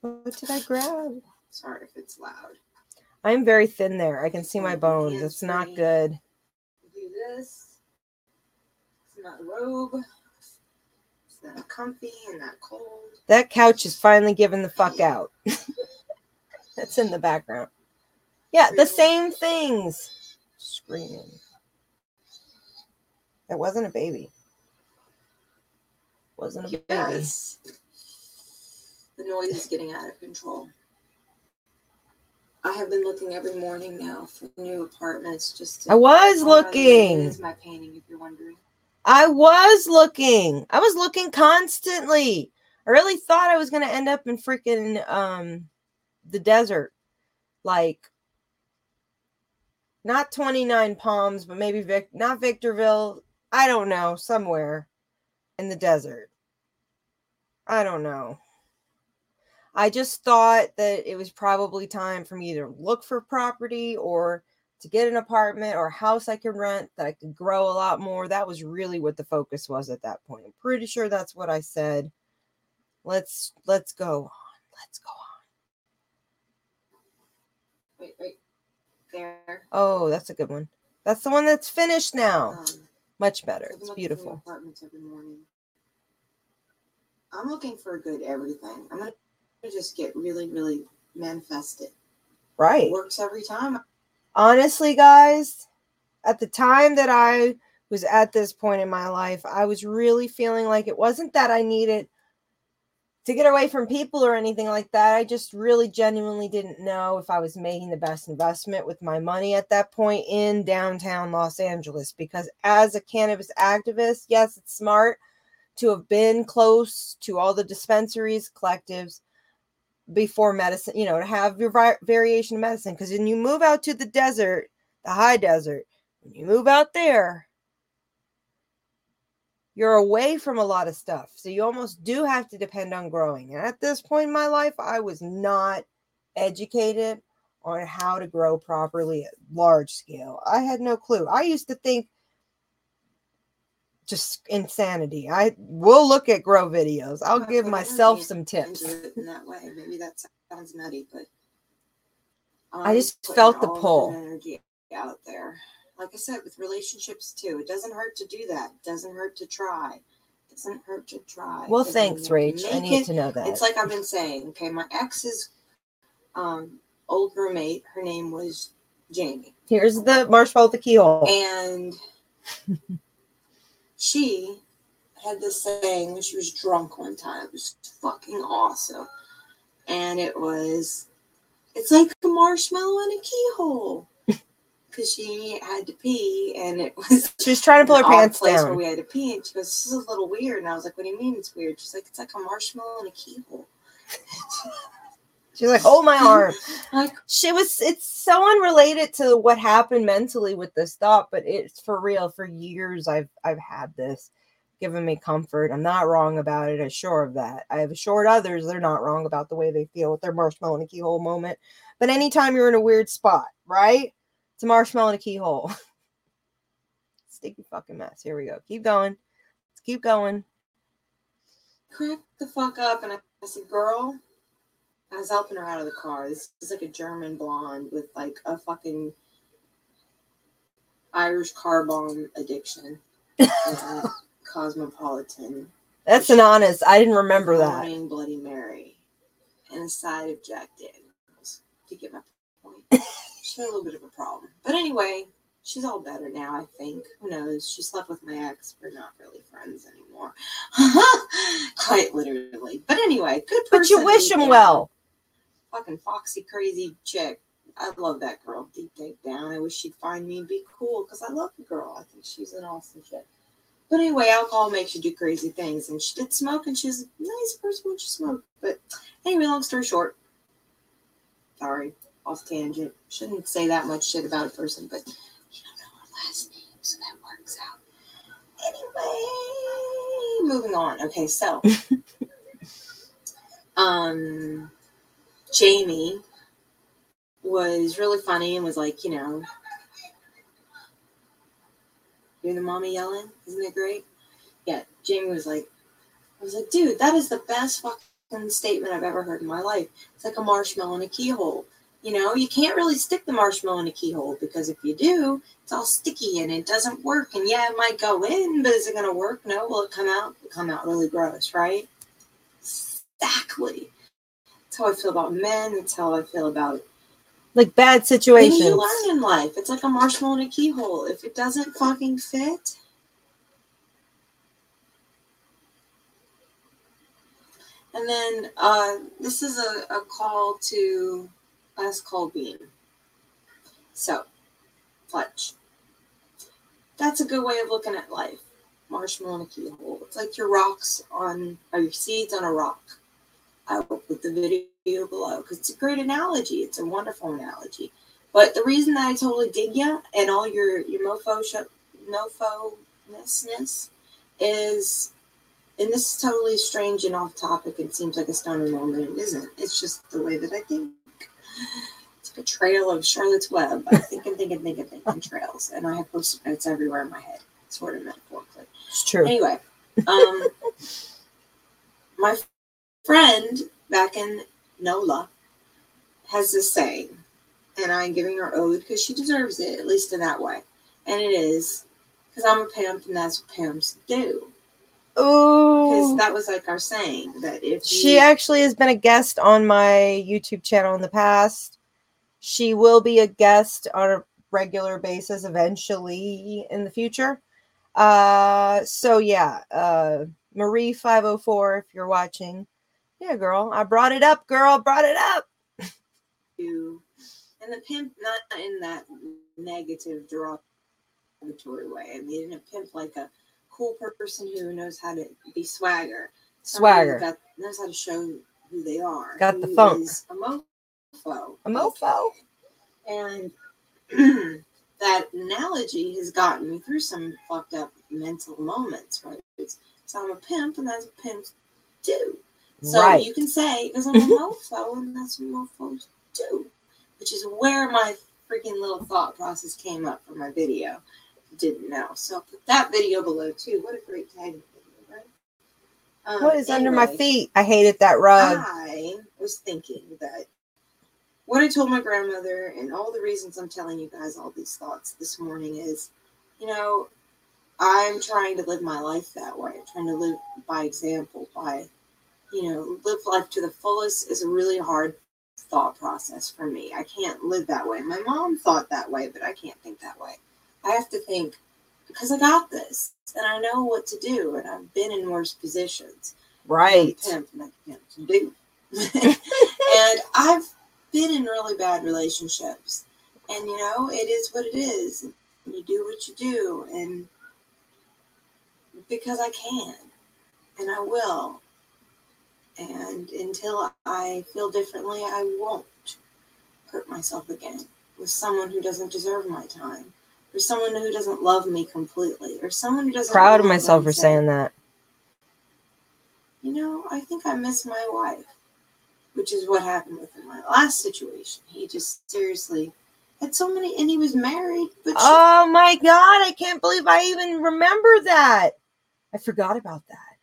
What did I grab? Sorry if it's loud. I'm very thin there. I can see my bones. It's not good. This. It's not a robe. It's not comfy and not cold. That couch is finally giving the fuck out. That's in the background. Yeah, the same things. Screaming. That wasn't a baby. Wasn't a baby. Yes. The noise is getting out of control. I have been looking every morning now for new apartments just to I was Oh, by the way, It looking. is my painting, if you're wondering. I was looking. I was looking constantly. I really thought I was gonna end up in freaking um the desert. Like not 29 Palms, but maybe Vic not Victorville. I don't know, somewhere in the desert. I don't know. I just thought that it was probably time for me to look for property or to get an apartment or a house I could rent that I could grow a lot more. That was really what the focus was at that point. I'm pretty sure that's what I said. Let's let's go on. Let's go on. Wait, wait. There. Oh, that's a good one. That's the one that's finished now. Um, Much better. It's beautiful. Apartments every morning. I'm looking for a good everything. I'm gonna just get really, really manifested. Right. Works every time. honestly, guys, at the time that I was at this point in my life, I was really feeling like it wasn't that I needed to get away from people or anything like that. I just really genuinely didn't know if I was making the best investment with my money at that point in downtown Los Angeles. Because as a cannabis activist, yes, it's smart to have been close to all the dispensaries, collectives, before medicine, you know, to have your vi- variation of medicine. Because when you move out to the desert, the high desert, when you move out there, you're away from a lot of stuff. So you almost do have to depend on growing. And at this point in my life, I was not educated on how to grow properly at large scale. I had no clue. I used to think just insanity. I will look at grow videos. I'll give myself some tips. in that way. Maybe that sounds nutty, but I just felt the pull. Energy out there. Like I said, with relationships too, it doesn't hurt to do that. It doesn't hurt to try. It doesn't hurt to try. Well, thanks, Rach. I need it- to know that. It's like I've been saying. Okay, my ex's um, old roommate, her name was Jamie. Here's the marshmallow the keyhole. And she had this saying when she was drunk one time. It was fucking awesome. And it was, it's like a marshmallow in a keyhole. Because she had to pee and it was She was trying to pull her pants place where down. we had to pee. And she goes, This is a little weird. And I was like, What do you mean it's weird? She's like, It's like a marshmallow in a keyhole. She's like, hold oh, my arm. like, She was, it's so unrelated to what happened mentally with this thought, but it's for real. For years, I've I've had this giving me comfort. I'm not wrong about it. I'm sure of that. I have assured others they're not wrong about the way they feel with their marshmallow in a keyhole moment. But anytime you're in a weird spot, right? It's a marshmallow in a keyhole. Sticky fucking mess. Here we go. Keep going. Let's keep going. crack the fuck up. And I, I said, Girl, I was helping her out of the car. This is like a German blonde with like a fucking Irish car bomb addiction. Cosmopolitan. That's an honest. I didn't remember that. Bloody Mary. And a side of Jack Daniels. To get my point. she had a little bit of a problem. But anyway, she's all better now, I think. Who knows? She slept with my ex. We're not really friends anymore. Quite literally. But anyway, good person. But you wish him well. Fucking foxy, crazy chick. I love that girl deep, deep down. I wish she'd find me and be cool because I love the girl. I think she's an awesome chick. But anyway, alcohol makes you do crazy things. And she did smoke, and she was a nice person when she smoked. But anyway, long story short, sorry, off tangent. Shouldn't say that much shit about a person, but you don't know her last name, so that works out. Anyway, moving on. Okay, so um, Jamie was really funny and was like, you know, you're the mommy yelling? Isn't it great? Yeah, Jamie was like, I was like, dude, that is the best fucking statement I've ever heard in my life. It's like a marshmallow in a keyhole. You know, you can't really stick the marshmallow in a keyhole because if you do, it's all sticky and it doesn't work. And yeah, it might go in, but is it going to work? No. Will it come out? It'll come out really gross, right? Exactly. That's how I feel about men. That's how I feel about Like bad situations. you learn in life. It's like a marshmallow in a keyhole. If it doesn't fucking fit, and then uh, this is a, a call to us, call beam. So, Fletch. That's a good way of looking at life. Marshmallow in a keyhole. It's like your rocks on, or your seeds on a rock. I will put the video below because it's a great analogy. It's a wonderful analogy. But the reason that I totally dig you and all your your mofo sh- mofo-ness is and this is totally strange and off topic and seems like a stoner moment. It isn't. It's just the way that I think. It's like a trail of Charlotte's Web. I think and think and think and think and trails. And I have post-it notes everywhere in my head, sort of metaphorically. It's true. Anyway, um, my friend back in NOLA has this saying, and I'm giving her ode because she deserves it, at least in that way. And it is because I'm a pimp and that's what pimps do. Because that was like our saying that if She actually has been a guest on my YouTube channel in the past. She will be a guest on a regular basis eventually in the future. Uh so yeah, uh Marie 504 if you're watching. Yeah, girl, I brought it up, girl, brought it up. you and the pimp not in that negative derogatory way. I mean a pimp like a cool person who knows how to be swagger. Swagger. That knows how to show who they are. Got the funk. is A mofo. A mofo. And that analogy has gotten me through some fucked up mental moments, right? It's, so I'm a pimp and that's what pimps do. So right. you can say, because I'm a mofo, and that's what mofos do, which is where my freaking little thought process came up for my video. Didn't know. So put that video below too. What a great tag video, right? Um, what is under my feet? I hated that rug. I was thinking that what I told my grandmother and all the reasons I'm telling you guys all these thoughts this morning is, you know, I'm trying to live my life that way. I'm trying to live by example, by, you know, live life to the fullest is a really hard thought process for me. I can't live that way. My mom thought that way, but I can't think that way. I have to think because I got this and I know what to do and I've been in worse positions right. pimp, not pimp, do. and I've been in really bad relationships, and you know it is what it is. You do what you do, and because I can, and I will, and until I feel differently, I won't hurt myself again with someone who doesn't deserve my time. Or someone who doesn't love me completely, or someone who doesn't. Proud of myself for saying that. you know, I think I miss my wife, which is what happened with my last situation. He just seriously had so many, and he was married, but she- Oh my god, I can't believe I even remember that. I forgot about that.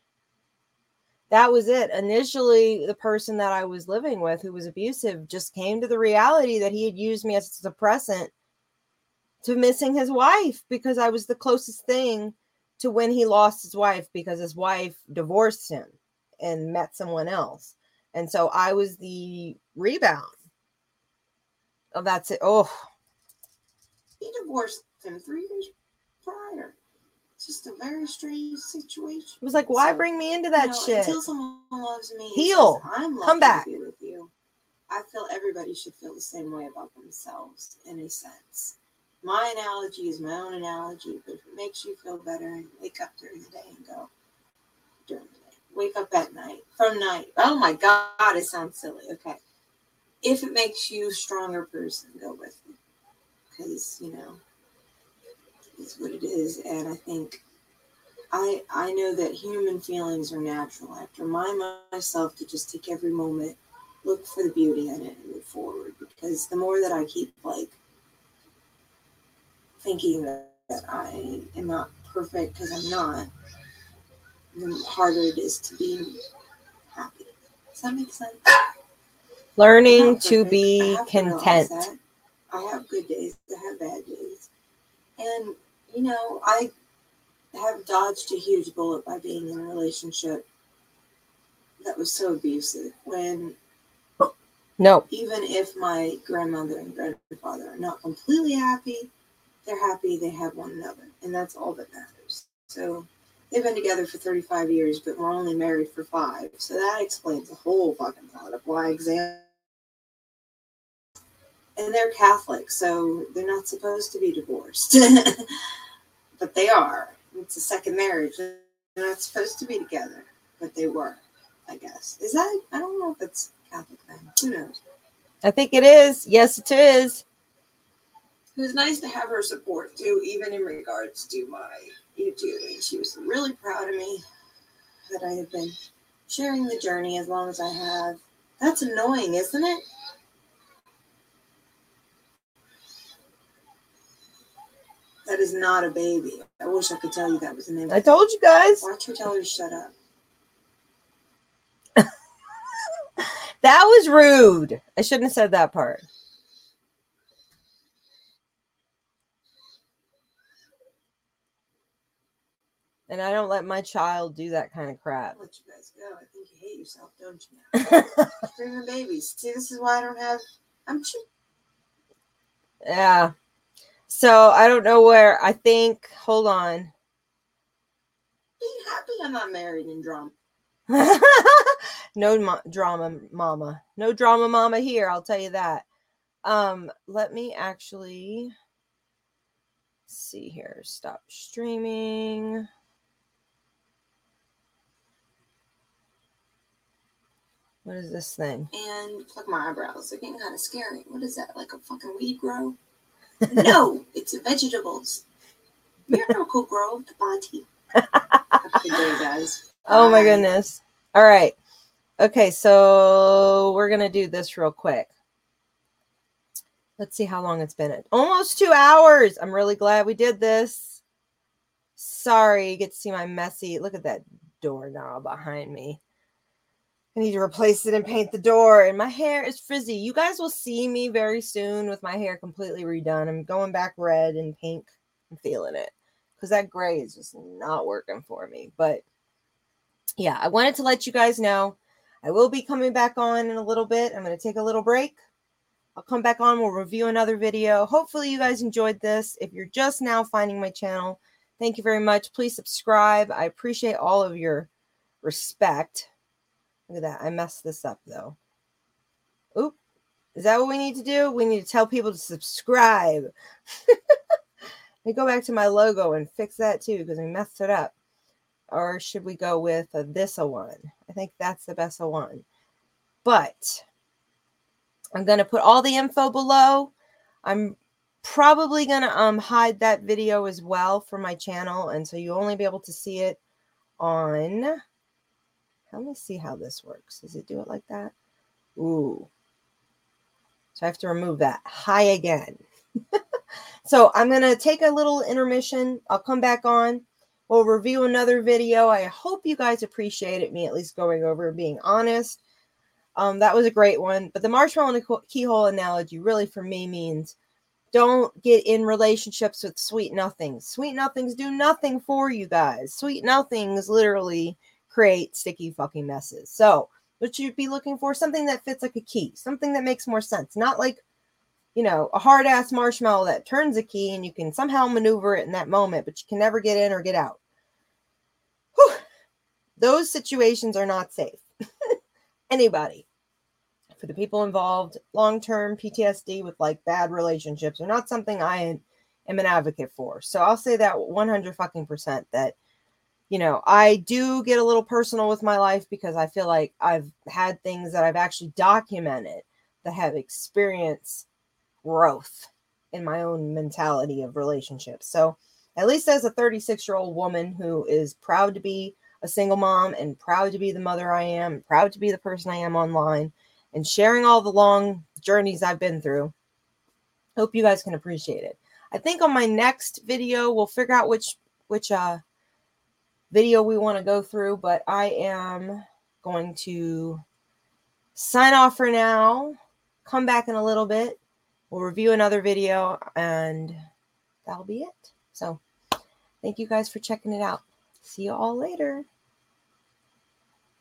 That was it. Initially, the person that I was living with who was abusive just came to the reality that he had used me as a suppressant to missing his wife because I was the closest thing to when he lost his wife because his wife divorced him and met someone else. And so I was the rebound. Oh, that's it. Oh, he divorced him three years prior. It's just a very strange situation. it was like, why So, bring me into you that know, shit? Until someone loves me, Heal. I'm Come back. With you. I feel everybody should feel the same way about themselves, in a sense. My analogy is my own analogy, but if it makes you feel better and wake up during the day and go during the day, wake up at night from night. Oh my God, it sounds silly. Okay, if it makes you a stronger person, go with it because you know it's what it is, and I think I I know that human feelings are natural. I have to remind myself to just take every moment, look for the beauty in it, and move forward. Because the more that I keep like thinking that, I am not perfect because I'm not, the harder it is to be happy. Does that make sense? Learning to be have to realize content. I have good days. I have bad days, and you know I have dodged a huge bullet by being in a relationship that was so abusive. When No, even if my grandmother and grandfather are not completely happy, they're happy they have one another, and that's all that matters. So they've been together for 35 years, but we're only married for five. So that explains a whole fucking lot of why exam. And they're Catholic, so they're not supposed to be divorced, but they are. It's a second marriage. They're not supposed to be together, but they were. I guess is that. I don't know if it's Catholic then. Who knows? I think it is. Yes, it is. It was nice to have her support too, even in regards to my YouTube. And she was really proud of me. that I have been sharing the journey as long as I have. That's annoying, isn't it? That is not a baby. I wish I could tell you that was the name. I told you guys. Watch her tell her to shut up. That was rude. I shouldn't have said that part. And I don't let my child do that kind of crap. I'll let you guys go. I think you hate yourself, don't you now? Screaming babies. See, this is why I don't have. I'm cheap. yeah. So I don't know where. I think, hold on. Be happy I'm not married in drama. no mo- drama mama no drama mama here i'll tell you that um let me actually see here stop streaming what is this thing And pluck my eyebrows. They're getting kind of scary. What is that? Like a fucking weed grow? No, it's vegetables. Miracle-Gro the body. Have a good day, guys. oh my goodness. All right. Okay so we're gonna do this real quick. Let's see how long it's been. Almost two hours. I'm really glad we did this. Sorry you get to see my messy look at that doorknob behind me i need to replace it and paint the door and my hair is frizzy you guys will see me very soon with my hair completely redone i'm going back red and pink i'm feeling it because that gray is just not working for me but yeah, I wanted to let you guys know I will be coming back on in a little bit. I'm going to take a little break. I'll come back on. We'll review another video. Hopefully, you guys enjoyed this. If you're just now finding my channel, thank you very much. Please subscribe. I appreciate all of your respect. Look at that. I messed this up though. Oop. Is that what we need to do? We need to tell people to subscribe. Let me go back to my logo and fix that too because we messed it up or should we go with a this a one? I think that's the best a one. But I'm going to put all the info below. I'm probably going to um hide that video as well for my channel and so you'll only be able to see it on let me see how this works. Does it do it like that? Ooh. So I have to remove that. Hi again. so I'm going to take a little intermission. I'll come back on we'll review another video. I hope you guys appreciated me at least going over being honest. Um, that was a great one. But the marshmallow and keyhole analogy really for me means don't get in relationships with sweet nothings. Sweet nothings do nothing for you guys. Sweet nothings literally create sticky fucking messes. So what you'd be looking for something that fits like a key, something that makes more sense, not like you know, a hard ass marshmallow that turns a key and you can somehow maneuver it in that moment, but you can never get in or get out. Whew. Those situations are not safe. Anybody, for the people involved, long term PTSD with like bad relationships are not something I am an advocate for. So I'll say that 100 fucking percent that, you know, I do get a little personal with my life because I feel like I've had things that I've actually documented that have experienced growth in my own mentality of relationships. So, at least as a 36 year old woman who is proud to be a single mom and proud to be the mother I am, proud to be the person I am online, and sharing all the long journeys I've been through, hope you guys can appreciate it. I think on my next video we'll figure out which which uh video we want to go through, but I am going to sign off for now. Come back in a little bit we'll review another video and that'll be it. So thank you guys for checking it out. See you all later.